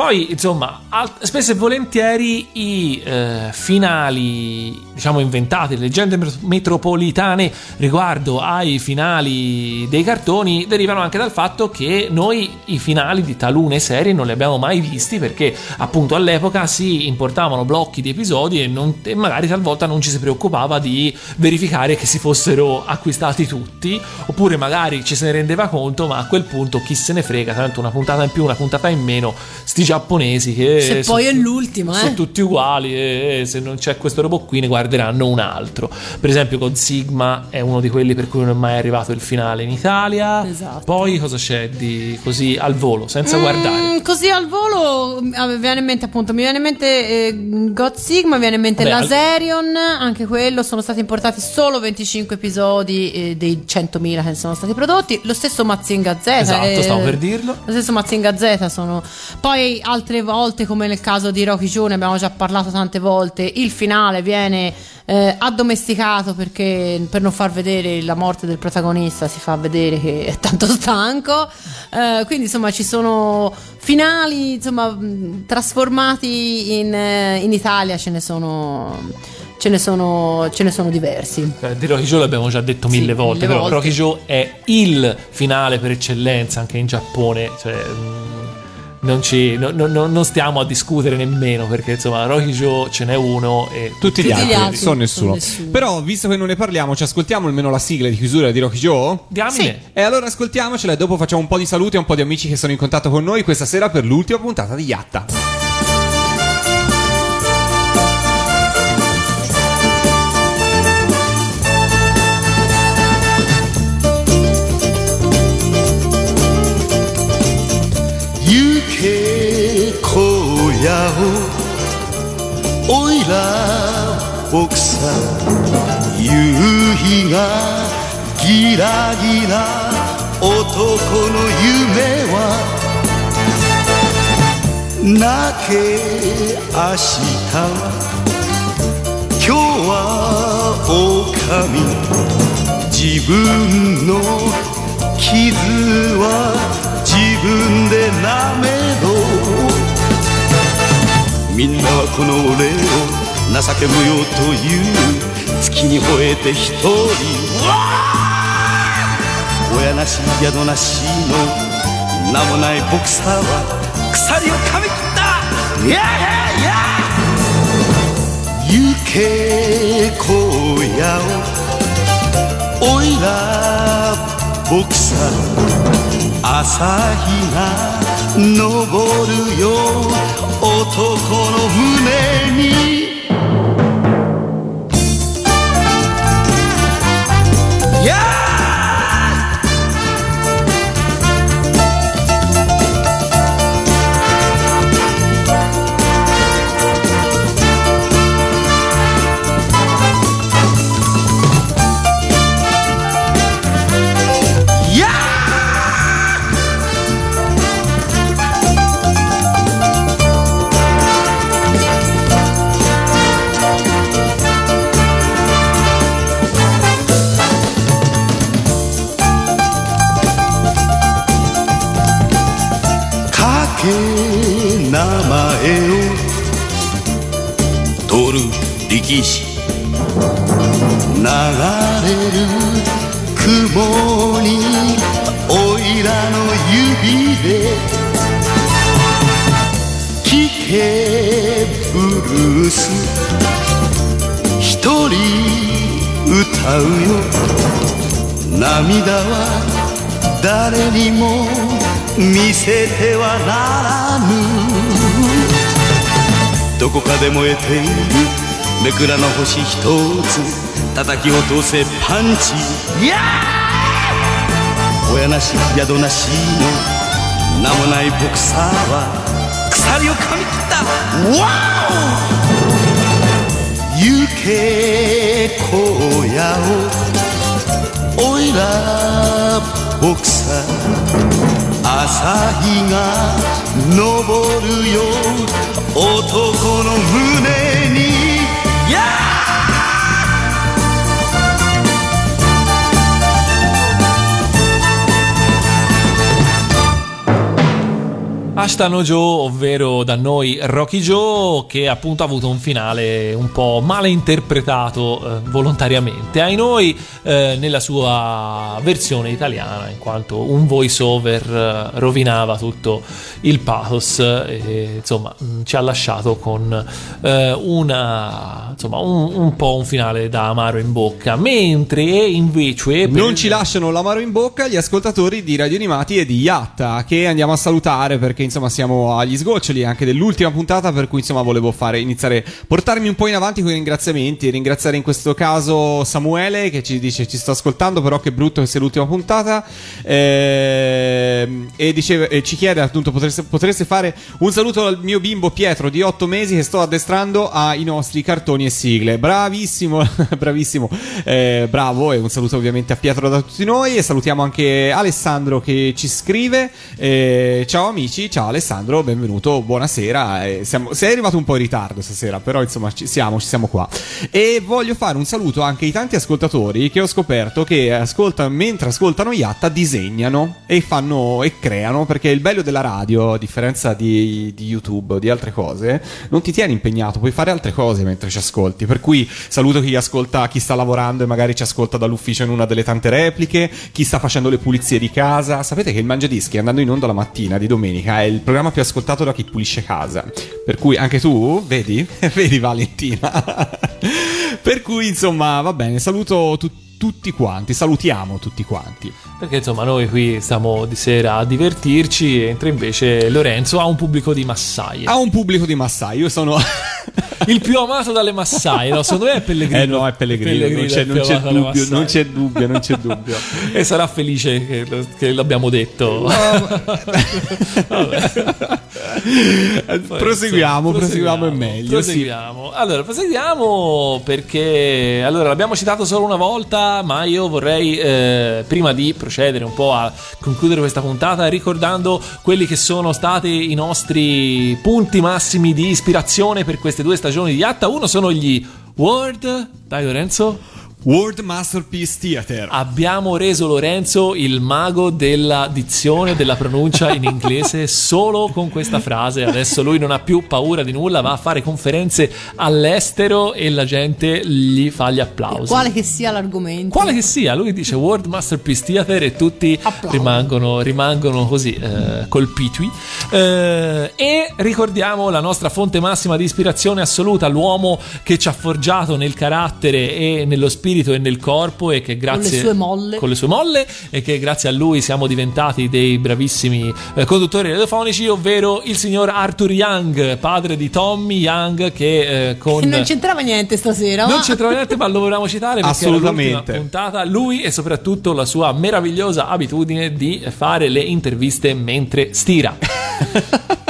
Poi, insomma, spesso e volentieri i eh, finali, diciamo, inventati, le leggende met- metropolitane riguardo ai finali dei cartoni derivano anche dal fatto che noi i finali di talune serie non li abbiamo mai visti perché appunto all'epoca si importavano blocchi di episodi e, non- e magari talvolta non ci si preoccupava di verificare che si fossero acquistati tutti oppure magari ci se ne rendeva conto ma a quel punto chi se ne frega tanto una puntata in più una puntata in meno sti giapponesi che Se poi è l'ultima, sono eh. tutti uguali e se non c'è questo robot qui ne guarderanno un altro. Per esempio God Sigma è uno di quelli per cui non è mai arrivato il finale in Italia. Esatto. poi cosa c'è di così al volo senza guardare? Mm, così al volo mm, mi viene in mente appunto mi viene in mente eh, God Sigma mi viene in mente al- Laserion anche quello sono stati importati solo 25 episodi eh, dei 100.000 che sono stati prodotti lo stesso Mazinga Z esatto eh, stavo per dirlo. lo stesso Mazinga Z sono. Poi altre volte come nel caso di Rocky Joe ne abbiamo già parlato tante volte il finale viene eh, addomesticato perché per non far vedere la morte del protagonista si fa vedere che è tanto stanco Eh, quindi insomma ci sono finali insomma trasformati in, eh, in Italia ce ne sono ce ne sono, ce ne sono diversi Eh, di Rocky Joe l'abbiamo già detto mille volte, mille però volte. Rocky Joe è il finale per eccellenza anche in Giappone, cioè, non, ci, no- no- no- non stiamo a discutere nemmeno perché insomma Rocky Joe ce n'è uno e Tutti gli altri, altri sono sono nessuno. nessuno. Però, visto che non ne parliamo, ci ascoltiamo almeno la sigla di chiusura di Rocky Joe? Diamine. E allora ascoltiamocela e dopo facciamo un po' di saluti a un po' di amici che sono in contatto con noi questa sera per l'ultima puntata di Yatta. をおいら奥さん夕日がギラギラ男の夢は泣け明日は今日は狼。自分の傷は自分で舐めろ。みんなはこの俺を情け無用という月に吠えて一人親なし宿なしの名もないボクサーは鎖を噛み切ったいやいやいや行け荒野をおいらボクサー朝日が昇るよ。男の胸に名前を取る力士流れる雲においらの指で聞けブルース一人歌うよ。涙は誰にも見せてはならぬ。どこかで燃えているめくらの星一つ叩き落とせパンチ。や親なし宿なしの名もないボクサーは鎖を噛み切った。ワオ。行け荒野をおいらボクサー。朝日が昇るよ男の胸に Ashtano Joe, ovvero da noi Rocky Joe, che appunto ha avuto un finale un po' male interpretato eh, volontariamente, ai noi eh, nella sua versione italiana, in quanto un voice over eh, rovinava tutto il pathos e insomma mh, ci ha lasciato con eh, una, insomma, un, un po' un finale da amaro in bocca, mentre invece... Non ci lasciano l'amaro in bocca gli ascoltatori di Radio Animati e di Yatta, che andiamo a salutare perché insomma siamo agli sgoccioli anche dell'ultima puntata, per cui insomma volevo fare iniziare, portarmi un po' in avanti con i ringraziamenti, ringraziare in questo caso Samuele che ci dice ci sto ascoltando, però che brutto che sia l'ultima puntata Ehm, e diceva, e ci chiede appunto potreste, potreste fare un saluto al mio bimbo Pietro di 8 mesi che sto addestrando ai nostri cartoni e sigle. Bravissimo, bravissimo, eh, bravo e un saluto ovviamente a Pietro da tutti noi e salutiamo anche Alessandro che ci scrive. Eh, ciao amici, ciao Alessandro, benvenuto, buonasera. Eh, siamo- sei arrivato un po' in ritardo stasera, però insomma ci siamo, ci siamo qua. E voglio fare un saluto anche ai tanti ascoltatori che ho scoperto che ascoltano, mentre ascoltano Yatta disegnano e fanno e creano perché il bello della radio, a differenza di, di YouTube o di altre cose, non ti tieni impegnato, puoi fare altre cose mentre ci ascolti. Per cui saluto chi ascolta, chi sta lavorando e magari ci ascolta dall'ufficio in una delle tante repliche, chi sta facendo le pulizie di casa. Sapete che il Mangiadischi andando in onda la mattina di domenica è il programma più ascoltato da chi pulisce casa. Per cui anche tu, vedi? vedi Valentina. per cui insomma, va bene, saluto tu- tutti quanti, salutiamo tutti quanti. Perché insomma noi qui stiamo di sera a divertirci, mentre invece Lorenzo ha un pubblico di massaie. Ha un pubblico di Massai, io sono Il più amato dalle massaie, no? Secondo me è Pellegrino. Eh no, è Pellegrino, non c'è, non c'è dubbio, non massaie. c'è dubbio, non c'è dubbio. E sarà felice che, che l'abbiamo detto. proseguiamo, proseguiamo è meglio. Proseguiamo. Allora, proseguiamo perché allora l'abbiamo citato solo una volta, ma io vorrei eh, prima di procedere un po' a concludere questa puntata ricordando quelli che sono stati i nostri punti massimi di ispirazione per queste due stagioni di Atta. Uno sono gli Word, dai Lorenzo. World Masterpiece Theater. Abbiamo reso Lorenzo il mago della dizione, della pronuncia in inglese solo con questa frase. Adesso lui non ha più paura di nulla, va a fare conferenze all'estero e la gente gli fa gli applausi. Quale che sia l'argomento. Quale che sia, lui dice World Masterpiece Theater e tutti rimangono, rimangono così eh, colpiti. Eh, e ricordiamo la nostra fonte massima di ispirazione assoluta, l'uomo che ci ha forgiato nel carattere e nello spirito e nel corpo e che grazie sue molle. con le sue molle e che grazie a lui siamo diventati dei bravissimi eh, conduttori radiofonici, ovvero il signor Arthur Young, padre di Tommy Young che eh, con Che non c'entrava niente stasera. non ma- c'entra niente, ma lo volevamo citare perché Assolutamente. puntata. Lui e soprattutto la sua meravigliosa abitudine di fare le interviste mentre stira.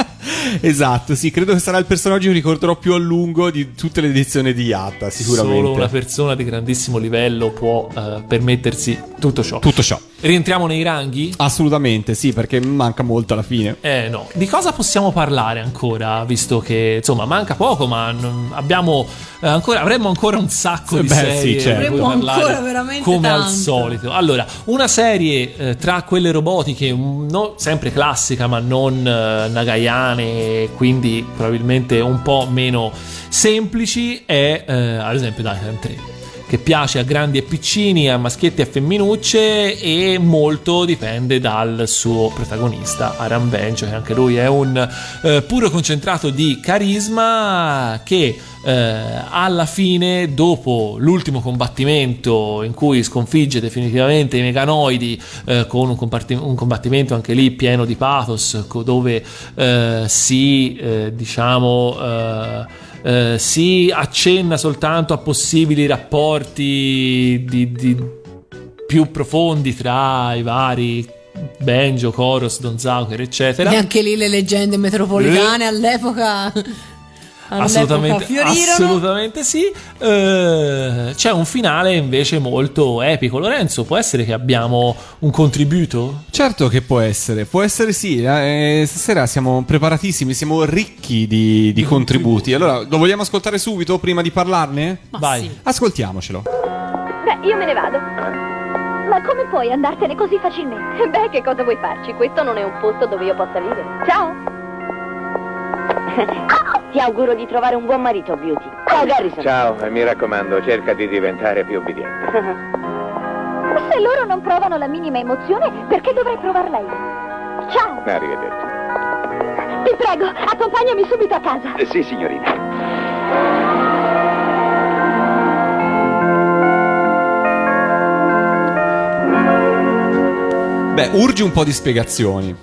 Esatto, sì, credo che sarà il personaggio che ricorderò più a lungo di tutte le edizioni di Yatta, sicuramente. Solo una persona di grandissimo livello può eh, permettersi tutto ciò. Tutto ciò. Rientriamo nei ranghi? Assolutamente, sì, perché manca molto alla fine. Eh no, di cosa possiamo parlare ancora, visto che insomma manca poco, ma abbiamo eh, ancora, avremmo ancora un sacco di Beh, sì, serie certo. di cui Avremmo ancora veramente come al tanto. solito. Allora, una serie eh, tra quelle robotiche, un- no- sempre classica, ma non eh, nagayane, quindi probabilmente un po' meno semplici, è eh, ad esempio Titan 3. Che piace a grandi e piccini, a maschietti e a femminucce e molto dipende dal suo protagonista, Aram Benjo, che anche lui è un eh, puro concentrato di carisma che eh, alla fine, dopo l'ultimo combattimento in cui sconfigge definitivamente i meganoidi eh, con un, comparti- un combattimento anche lì pieno di pathos, dove eh, si eh, diciamo eh, si accenna soltanto a possibili rapporti di, di più profondi tra i vari Benjo, Koros, Don Zauker, eccetera. E anche lì le leggende metropolitane Eh. all'epoca. Assolutamente, assolutamente sì. Eh, c'è un finale invece molto epico. Lorenzo, può essere che abbiamo un contributo? Certo che può essere, può essere sì. eh, stasera siamo preparatissimi, siamo ricchi di, di contributi. Allora, lo vogliamo ascoltare subito prima di parlarne? Vai. Ascoltiamocelo. Beh, io me ne vado. Ma come puoi andartene così facilmente? Beh, che cosa vuoi farci? Questo non è un posto dove io possa vivere. Ciao! Ti auguro di trovare un buon marito, Beauty. Ciao, Garrison. Ciao, e mi raccomando, cerca di diventare più obbediente. Se loro non provano la minima emozione, perché dovrei provarla io? Ciao! Arrivederci. Ti prego, accompagnami subito a casa. Eh, sì, signorina. Beh, urgi un po' di spiegazioni.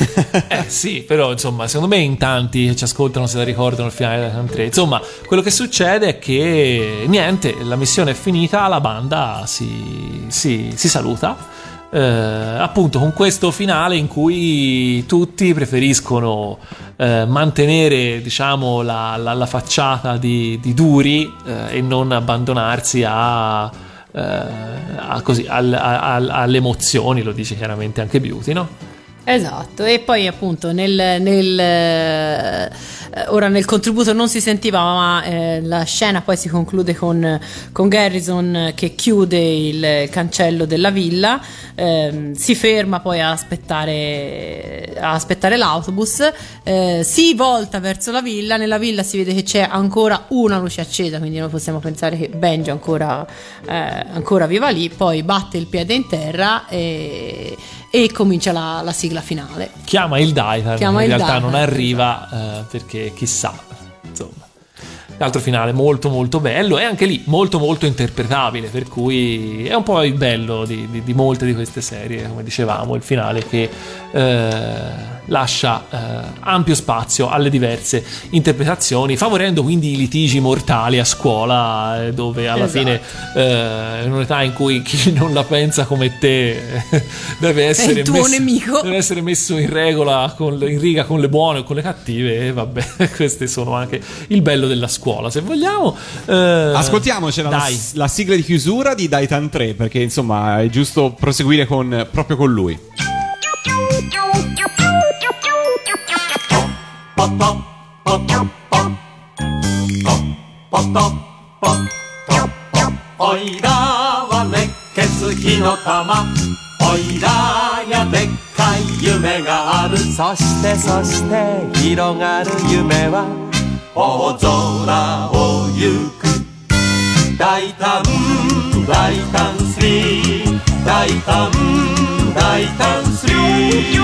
Eh sì, però insomma, secondo me in tanti che ci ascoltano se la ricordano il finale della 3. Insomma, quello che succede è che niente, la missione è finita, la banda si, si- si saluta. eh, appunto con questo finale in cui tutti preferiscono eh, mantenere diciamo la, la- la facciata di, di duri eh, e non abbandonarsi a, eh, a così, al- al- alle emozioni, lo dice chiaramente anche Beauty, no? Esatto, e poi appunto nel, nel, eh, ora nel contributo non si sentiva, ma eh, la scena poi si conclude con, con Garrison che chiude il cancello della villa, ehm, si ferma poi a aspettare, a aspettare l'autobus, eh, si volta verso la villa, nella villa si vede che c'è ancora una luce accesa, quindi noi possiamo pensare che Benji ancora, eh, ancora viva lì, poi batte il piede in terra e, e comincia la, la sigla finale. chiama il Daitan, Chiama in il realtà Daitan, non arriva eh, perché chissà. L'altro finale molto molto bello e anche lì molto molto interpretabile, per cui è un po' il bello di, di- di molte di queste serie, come dicevamo, il finale che eh, lascia eh, ampio spazio alle diverse interpretazioni, favorendo quindi i litigi mortali a scuola, eh, dove alla Esatto. fine eh, in un'età in cui chi non la pensa come te deve essere messo, deve essere messo in regola con in riga con le buone o con le cattive e vabbè queste sono anche il bello della scuola se vogliamo Eh, Ascoltiamocela la, dai la sigla di chiusura di Daitan 3 perché insomma è giusto proseguire con, proprio con lui.「おいらは熱血火の玉」「おいらにゃでっかい夢がある」「そしてそして広がる夢は 大空を行く」「大胆大胆スリー」「大胆大胆スリー」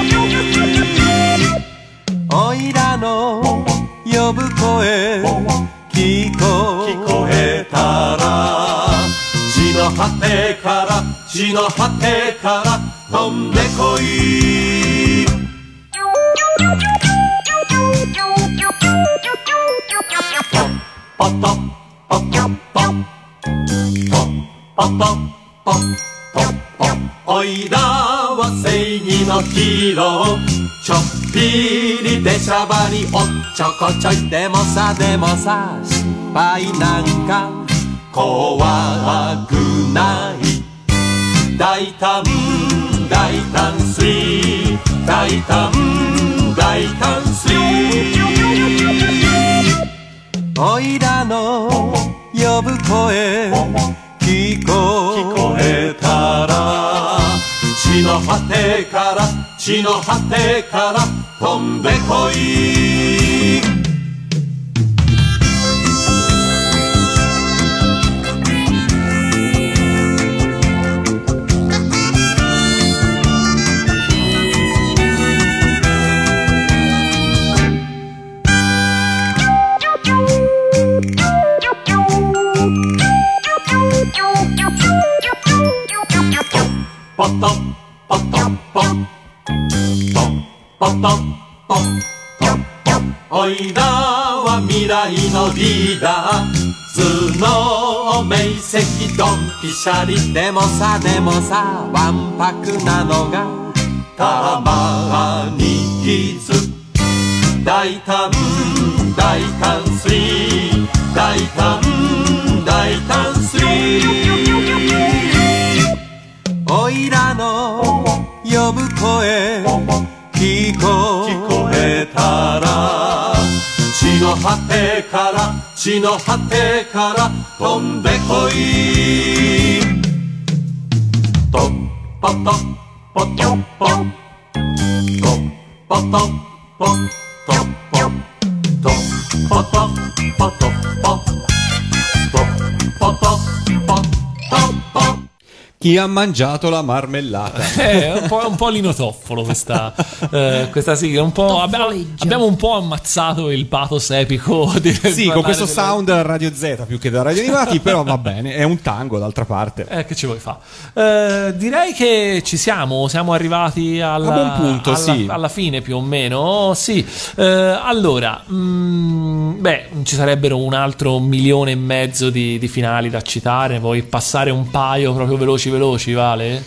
おいらの呼ぶ声聞こえたら地の果てから地の果てから飛んでこい。ポトポトポポトポポおいらは正義のヒーロー。ちょっぴりでしゃばりおっちょこちょいでもさでもさ失敗なんか怖くない。大胆大胆スリー。大胆大胆スリー。おいらの呼ぶ声聞こえたら地の果てから地の果てから飛んでこい。ポトポトポポポトポポおいらは未来のリーダー頭脳明晰ドンピシャリでもさでもさわんぱくなのがたまに気づ大胆大胆スリー大胆大胆スリーおいらの呼ぶ声聞こえたら地の果てから地の果てから飛んでこい。とっぽとぽとポ。ぽとっぽとぽとッぽとっぽとッぽとッぽ Chi ha mangiato la marmellata? Eh, è un po', un po' linotoffolo questa, eh, questa sigla. Un po', abbiamo, abbiamo un po' ammazzato il pathos epico. Di Sì, con questo delle- sound Radio Z più che da radio animati, però va bene, è un tango d'altra parte. Eh, che ci vuoi fa? Eh, direi che ci siamo, siamo arrivati alla, A buon punto, alla, sì. alla fine più o meno. Sì, Eh, allora, mm, beh, ci sarebbero un altro milione e mezzo di, di finali da citare. Vuoi passare un paio proprio veloci, veloci, Vale?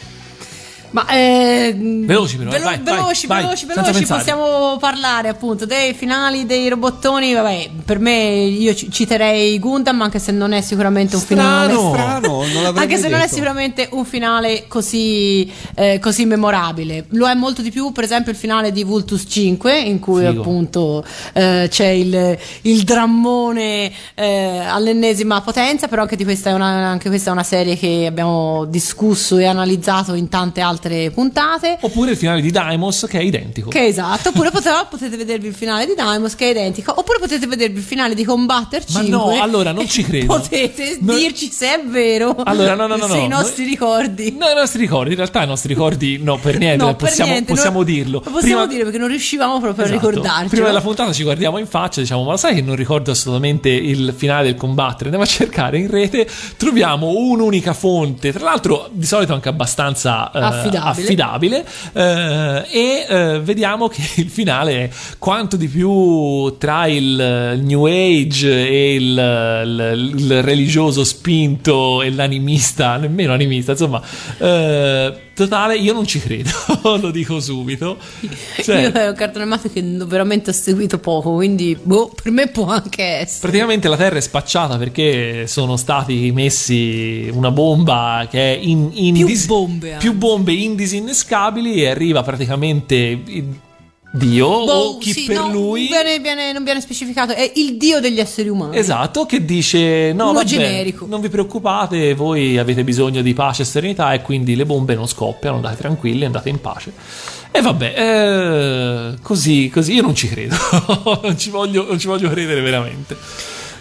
Ma eh, Veloci però, velo- vai, vai, veloci, vai, veloci, senza veloci. pensare. Possiamo parlare appunto dei finali dei robottoni. Vabbè, per me io ci- citerei Gundam, anche se non è sicuramente un finale. Strano, strano, non Anche se non è detto. sicuramente un finale così, eh, così memorabile. Lo è molto di più, per esempio, il finale di Vultus 5, in cui Figo. appunto eh, c'è il, il drammone eh, all'ennesima potenza. Però anche, di questa è una, anche questa è una serie che abbiamo discusso e analizzato in tante altre puntate. Oppure il finale di Daimos che è identico. Che è esatto, oppure potete, potete vedervi il finale di Daimos che è identico, oppure potete vedervi il finale di Combatter 5. Ma no, allora non ci credo. Potete dirci se è vero. Allora, no, no, no, Se no. i nostri ricordi. No, i nostri ricordi, in realtà i nostri ricordi no, per niente, No, per possiamo, niente, possiamo non- dirlo. Lo possiamo Prima- dire perché non riuscivamo proprio Esatto. a ricordarci. Prima della puntata ci guardiamo in faccia e diciamo: Ma lo sai che non ricordo assolutamente il finale del combattere? Andiamo a cercare in rete, troviamo un'unica fonte, tra l'altro di solito anche abbastanza eh, Affidabile. affidabile, eh, e eh, vediamo che il finale è quanto di più tra il eh, New Age e il, il- il religioso spinto e l'animista, nemmeno animista, insomma. Totale, io non ci credo, lo dico subito. Cioè, Io è un cartone che veramente ho seguito poco, quindi boh, per me può anche essere. Praticamente la Terra è spacciata perché sono stati messi una bomba che è in, in Più dis- bombe più bombe indisinnescabili e arriva praticamente Dio o Boh, chi sì, per no, lui. viene- viene- non viene specificato, è il dio degli esseri umani. Esatto, che dice: No, Uno vabbè, generico. non vi preoccupate, voi avete bisogno di pace e serenità, e quindi le bombe non scoppiano, andate tranquilli, andate in pace. E vabbè, eh, così, così io non ci credo, non, ci voglio, non ci voglio credere veramente.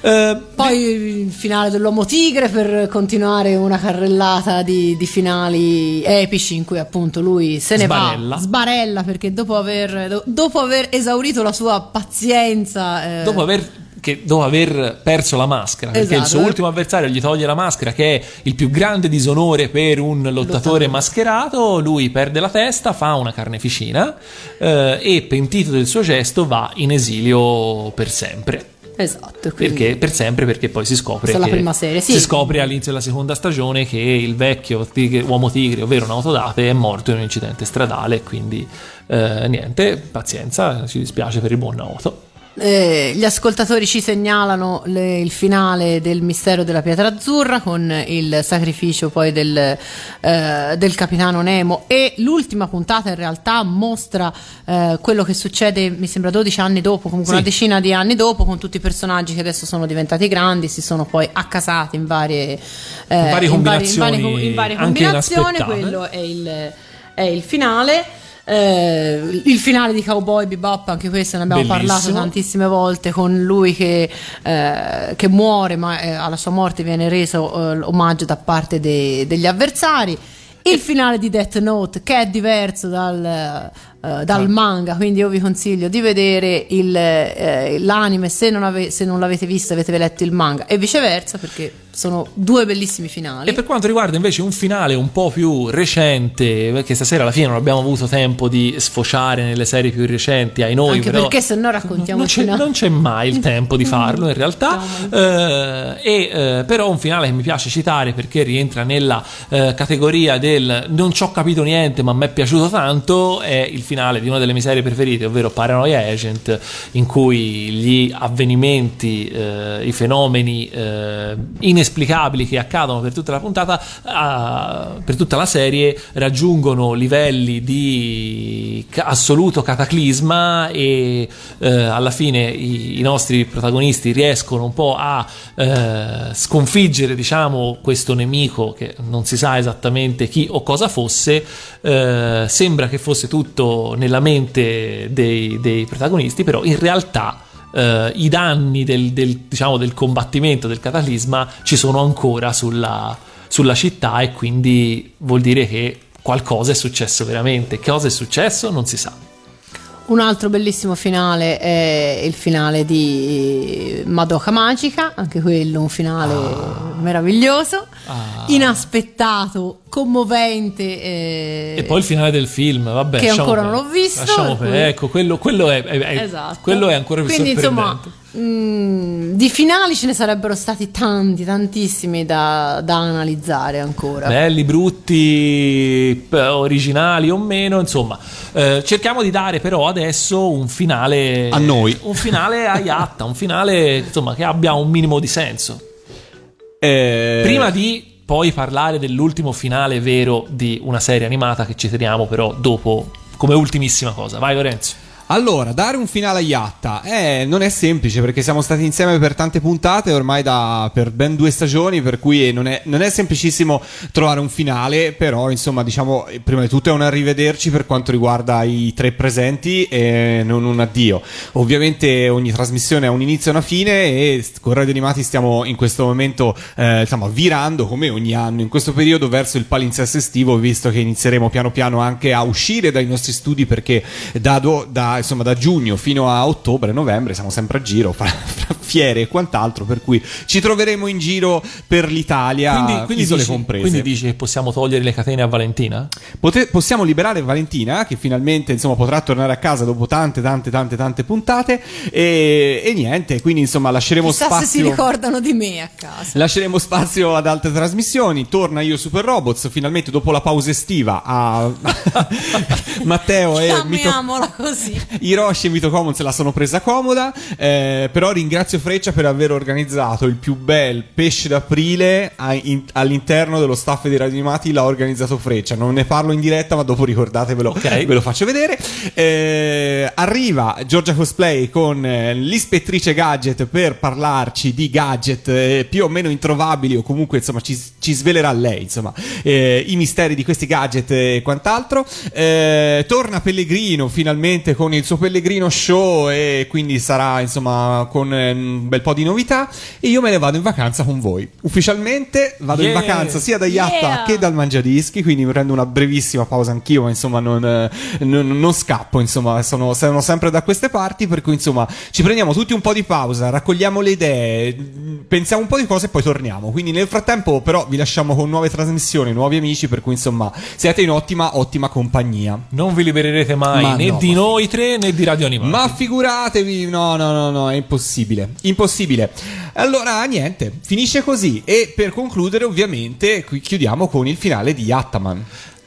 Eh, Poi il finale dell'uomo tigre per continuare una carrellata di, di finali epici in cui appunto lui se ne Sbarella. va, sbarella perché dopo aver, do- dopo aver esaurito la sua pazienza... eh, dopo aver, che- dopo aver perso la maschera, perché Esatto. il suo ultimo avversario gli toglie la maschera, che è il più grande disonore per un lottatore, Lottatore. mascherato, lui perde la testa, fa una carneficina eh, e pentito del suo gesto va in esilio per sempre. Esatto, quindi- Perché, per sempre perché poi si scopre Questa è la prima serie, sì. si scopre all'inizio della seconda stagione che il vecchio tigre- uomo tigre ovvero un autodate è morto in un incidente stradale quindi eh, niente pazienza ci dispiace per il buon Naoto Eh, gli ascoltatori ci segnalano le- il finale del mistero della pietra azzurra con il sacrificio poi del, eh, del capitano Nemo. E l'ultima puntata in realtà mostra eh, quello che succede mi sembra 12 anni dopo comunque Sì. una decina di anni dopo con tutti i personaggi che adesso sono diventati grandi si sono poi accasati in varie, eh, In varie in combinazioni, in varie, in varie combinazioni. quello è il, è il finale Eh, il finale di Cowboy Bebop, anche questo ne abbiamo Bellissimo. parlato tantissime volte con lui che, eh, che muore, ma eh, alla sua morte viene reso eh, omaggio da parte de- degli avversari. Il finale di Death Note, che è diverso dal, eh, dal manga, quindi io vi consiglio di vedere il, eh, l'anime se non, ave- se non l'avete visto, avete letto il manga, e viceversa, perché sono due bellissimi finali. E per quanto riguarda invece un finale un po' più recente, perché stasera alla fine non abbiamo avuto tempo di sfociare nelle serie più recenti, ai noi, Anche però perché se no raccontiamo non c'è, finale. non c'è mai il tempo di farlo in realtà. Eh, e, eh, però un finale che mi piace citare perché rientra nella eh, categoria del non ci ho capito niente, ma mi è piaciuto tanto. È il finale di una delle mie serie preferite, ovvero Paranoia Agent, in cui gli avvenimenti, eh, i fenomeni eh, inesplicabili che accadono per tutta la puntata, ah, per tutta la serie, raggiungono livelli di ca- assoluto cataclisma e eh, alla fine i, i nostri protagonisti riescono un po' a eh, sconfiggere diciamo questo nemico che non si sa esattamente chi o cosa fosse. Eh, sembra che fosse tutto nella mente dei, dei protagonisti però in realtà eh, i danni del, del, diciamo, del combattimento del cataclisma ci sono ancora sulla, sulla città e quindi vuol dire che qualcosa è successo veramente. Cosa è successo? Non si sa Un altro bellissimo finale è il finale di Madoka Magica, anche quello un finale meraviglioso, inaspettato, commovente. eh, E poi il finale del film, vabbè. Che ancora non perdere. l'ho visto, Lasciamo poi- Ecco, quello, quello è, è- Esatto. quello è ancora più Quindi insomma, mh, di finali ce ne sarebbero stati tanti, tantissimi da, da analizzare ancora. Belli, brutti, originali o meno, insomma. Eh, cerchiamo di dare però adesso un finale A noi. Un finale a Yatta, un finale insomma che abbia un minimo di senso. Eh, Prima di poi parlare dell'ultimo finale vero di una serie animata che ci teniamo però dopo come ultimissima cosa. Vai Lorenzo. Allora, dare un finale a Yatta eh, non è semplice perché siamo stati insieme per tante puntate, ormai da, per ben due stagioni, per cui non è, non è semplicissimo trovare un finale, però insomma diciamo eh, prima di tutto è un arrivederci per quanto riguarda i tre presenti e non un addio. Ovviamente ogni trasmissione ha un inizio e una fine e con Radio Animati stiamo in questo momento eh, insomma, virando come ogni anno in questo periodo verso il palinsesto estivo, visto che inizieremo piano piano anche a uscire dai nostri studi perché da, do- da, insomma, da giugno fino a ottobre, novembre siamo sempre a giro fra, fra fiere e quant'altro, per cui ci troveremo in giro per l'Italia, Quindi, quindi isole dici, comprese. quindi dici che possiamo togliere le catene a Valentina? Pote- possiamo liberare Valentina che finalmente insomma potrà tornare a casa dopo tante tante tante tante puntate e, e niente quindi insomma lasceremo Chissà se si spazio ricordano di me a casa. Lasceremo spazio ad altre trasmissioni. Torna io Super Robots. Finalmente, dopo la pausa estiva, a Matteo e Mito- così. Hiroshi e Mito Common se la sono presa comoda. eh, però ringrazio Freccia per aver organizzato il più bel pesce d'aprile a- in- all'interno dello staff di Radio Animati. L'ha organizzato Freccia. Non ne parlo in diretta, ma dopo ricordatevelo, ve lo faccio vedere. Eh, arriva Giorgia Cosplay con eh, l'ispettrice gadget per parlarci di gadget eh, più o meno introvabili o comunque insomma ci, ci svelerà lei insomma eh, i misteri di questi gadget e quant'altro. Eh, torna Pellegrino finalmente con il suo Pellegrino Show e quindi sarà insomma con eh, un bel po' di novità e io me ne vado in vacanza con voi. Ufficialmente vado in Yeah. vacanza sia da Yatta Yeah. che dal Mangiadischi, quindi prendo una brevissima pausa anch'io, ma insomma non, eh, non- non scappo, insomma sono, sono sempre da queste parti, per cui insomma ci prendiamo tutti un po' di pausa, raccogliamo le idee, pensiamo un po' di cose e poi torniamo. Quindi nel frattempo però vi lasciamo con nuove trasmissioni, nuovi amici, per cui insomma siete in ottima, ottima compagnia. Non vi libererete mai Ma né no, di ma- noi tre né di Radio Animati. Ma figuratevi, no, no, no, no, è impossibile. Impossibile. Allora, niente, finisce così. E per concludere, ovviamente, qui chiudiamo con il finale di Yattaman.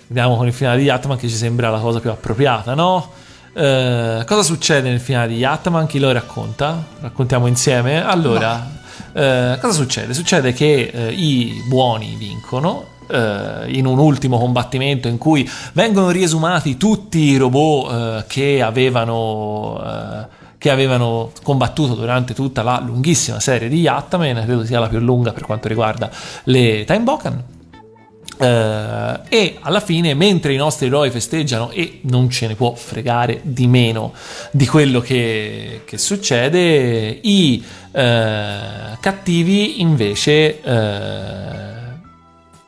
Andiamo con il finale di Yatman che ci sembra la cosa più appropriata, no? Eh, cosa succede nel finale di Yatman? Chi lo racconta? Raccontiamo insieme. Allora, eh, cosa succede? Succede che eh, i buoni vincono. Eh, in un ultimo combattimento in cui vengono riesumati tutti i robot eh, che avevano eh, che avevano combattuto durante tutta la lunghissima serie di Yattaman, credo sia la più lunga per quanto riguarda le Time Bokan. Eh, e alla fine, mentre i nostri eroi festeggiano, e non ce ne può fregare di meno di quello che, che succede, i eh, cattivi invece eh,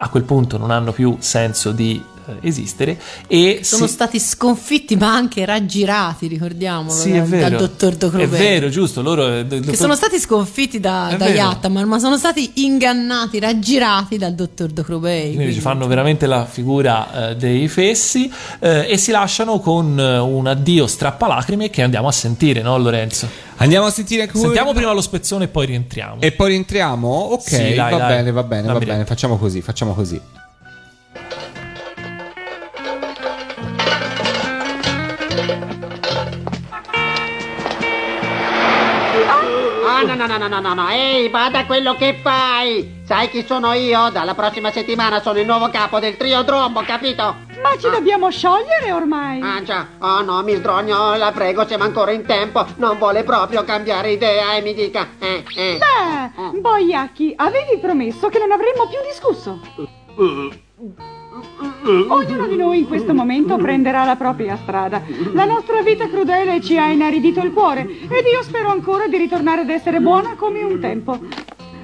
a quel punto non hanno più senso di esistere e Sono si- stati sconfitti ma anche raggirati, ricordiamolo, sì, dal, è vero. dal dottor È Docrovè. vero, giusto, loro eh, do- Che dottor- sono stati sconfitti da, È da. Yattaman, ma sono stati ingannati, raggirati dal dottor Docrovei. quindi ci fanno veramente la figura eh, dei fessi eh, e si lasciano con eh, un addio strappalacrime che andiamo a sentire, no Lorenzo? Andiamo a sentire anche Sentiamo prima lo spezzone e poi rientriamo. E poi rientriamo? Ok, Sì, dai, va dai. bene, va bene, va bene. Facciamo così, facciamo così. No, no, no, no, no, no, no, ehi, bada a quello che fai! Sai chi sono io? Dalla prossima settimana sono il nuovo capo del trio Drombo, capito? Ma ci dobbiamo sciogliere ormai. Ah già, oh no, mi sdrogno, la prego, siamo ancora in tempo. Non vuole proprio cambiare idea e mi dica, eh, eh. Beh, Boiacchi, avevi promesso che non avremmo più discusso. Ognuno di noi in questo momento prenderà la propria strada. La nostra vita crudele ci ha inaridito il cuore ed io spero ancora di ritornare ad essere buona come un tempo.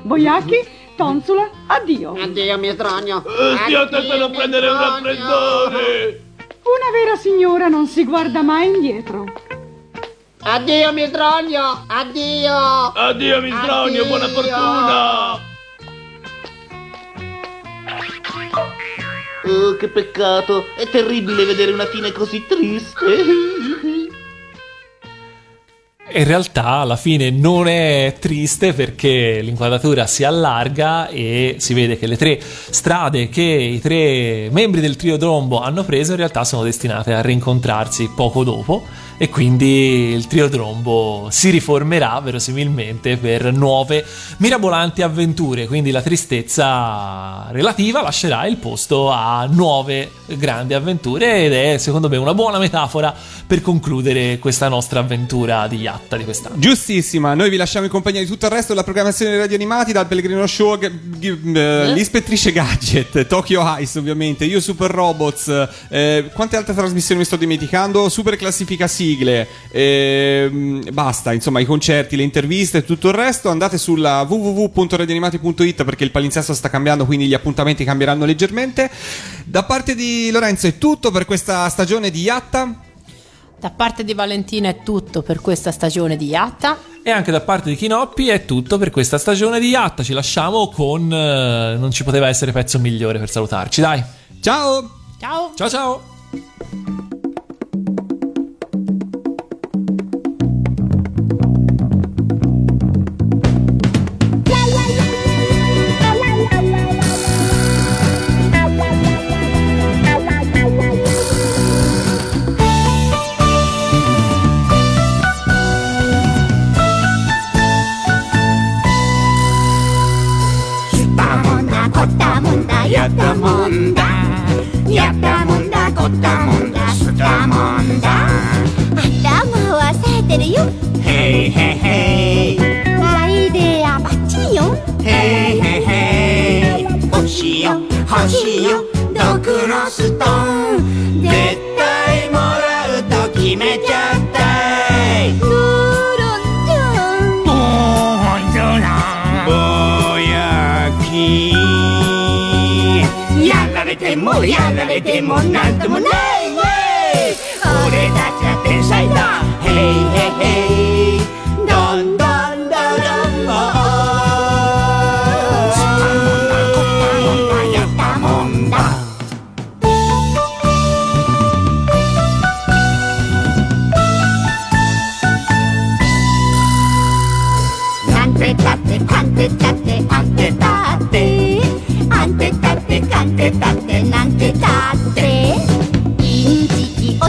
Boiacchi, Tonsula, addio. Addio, mi sdrogno. Stia attento a prendere un raffreddore! Una vera signora non si guarda mai indietro. Addio, mi sdrogno! Addio! Addio, mi sdrogno, buona fortuna! Oh, che peccato! È terribile vedere una fine così triste. In realtà alla fine non è triste perché l'inquadratura si allarga e si vede che le tre strade che i tre membri del trio Drombo hanno preso in realtà sono destinate a rincontrarsi poco dopo e quindi il trio Drombo si riformerà verosimilmente per nuove mirabolanti avventure, quindi la tristezza relativa lascerà il posto a nuove grandi avventure ed è secondo me una buona metafora per concludere questa nostra avventura di Yatta di quest'anno. Giustissima, noi vi lasciamo in compagnia di tutto il resto della programmazione dei radio animati, dal Pellegrino Show, g- g- eh, l'ispettrice Gadget, Tokyo Ice ovviamente, io Super Robots, eh, quante altre trasmissioni mi sto dimenticando? Super classifica sigle, ehm, basta, insomma i concerti, le interviste e tutto il resto, andate sulla www.radioanimati.it perché il palinsesto sta cambiando, quindi gli appuntamenti cambieranno leggermente. Da parte di Lorenzo è tutto per questa stagione di Yatta. Da parte di Valentina è tutto per questa stagione di Yatta. E anche da parte di Chinoppi è tutto per questa stagione di Yatta. Ci lasciamo con. eh, non ci poteva essere pezzo migliore per salutarci, dai. Ciao! Ciao! Ciao ciao! だもんだしたもんだ頭は冴えてるよ。へいへいへいアイデアバッチリよ。へいへいへいよ欲しいよ毒のストーン。絶対もらうと決めちゃってもやられてもなんともないわい俺たちは天才だヘイヘイヘイ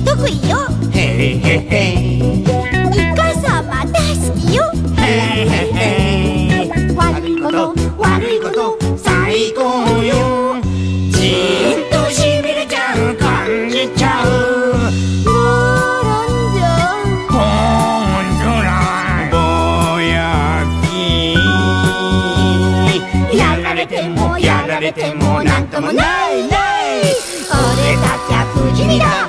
お得意よ。ヘイヘイカ様大好きよ。ヘイヘイヘイ悪いこと悪いこと最高よ。じーっとしびれちゃう感じちゃう。ドロンジョンポンドラぼやきやられてもやられてもなんともないない。俺たちは不死身だ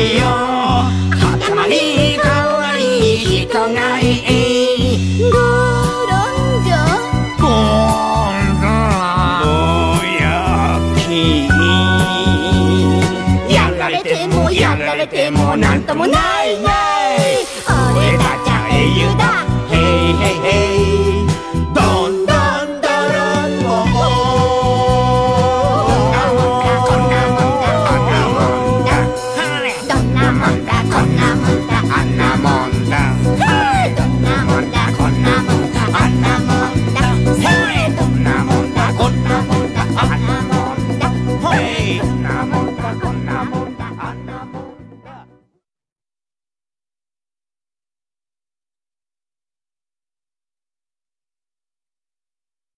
しよう塊かわいい人がい。いゴんじジョんンゴンやきやられてもやられてもなんともないな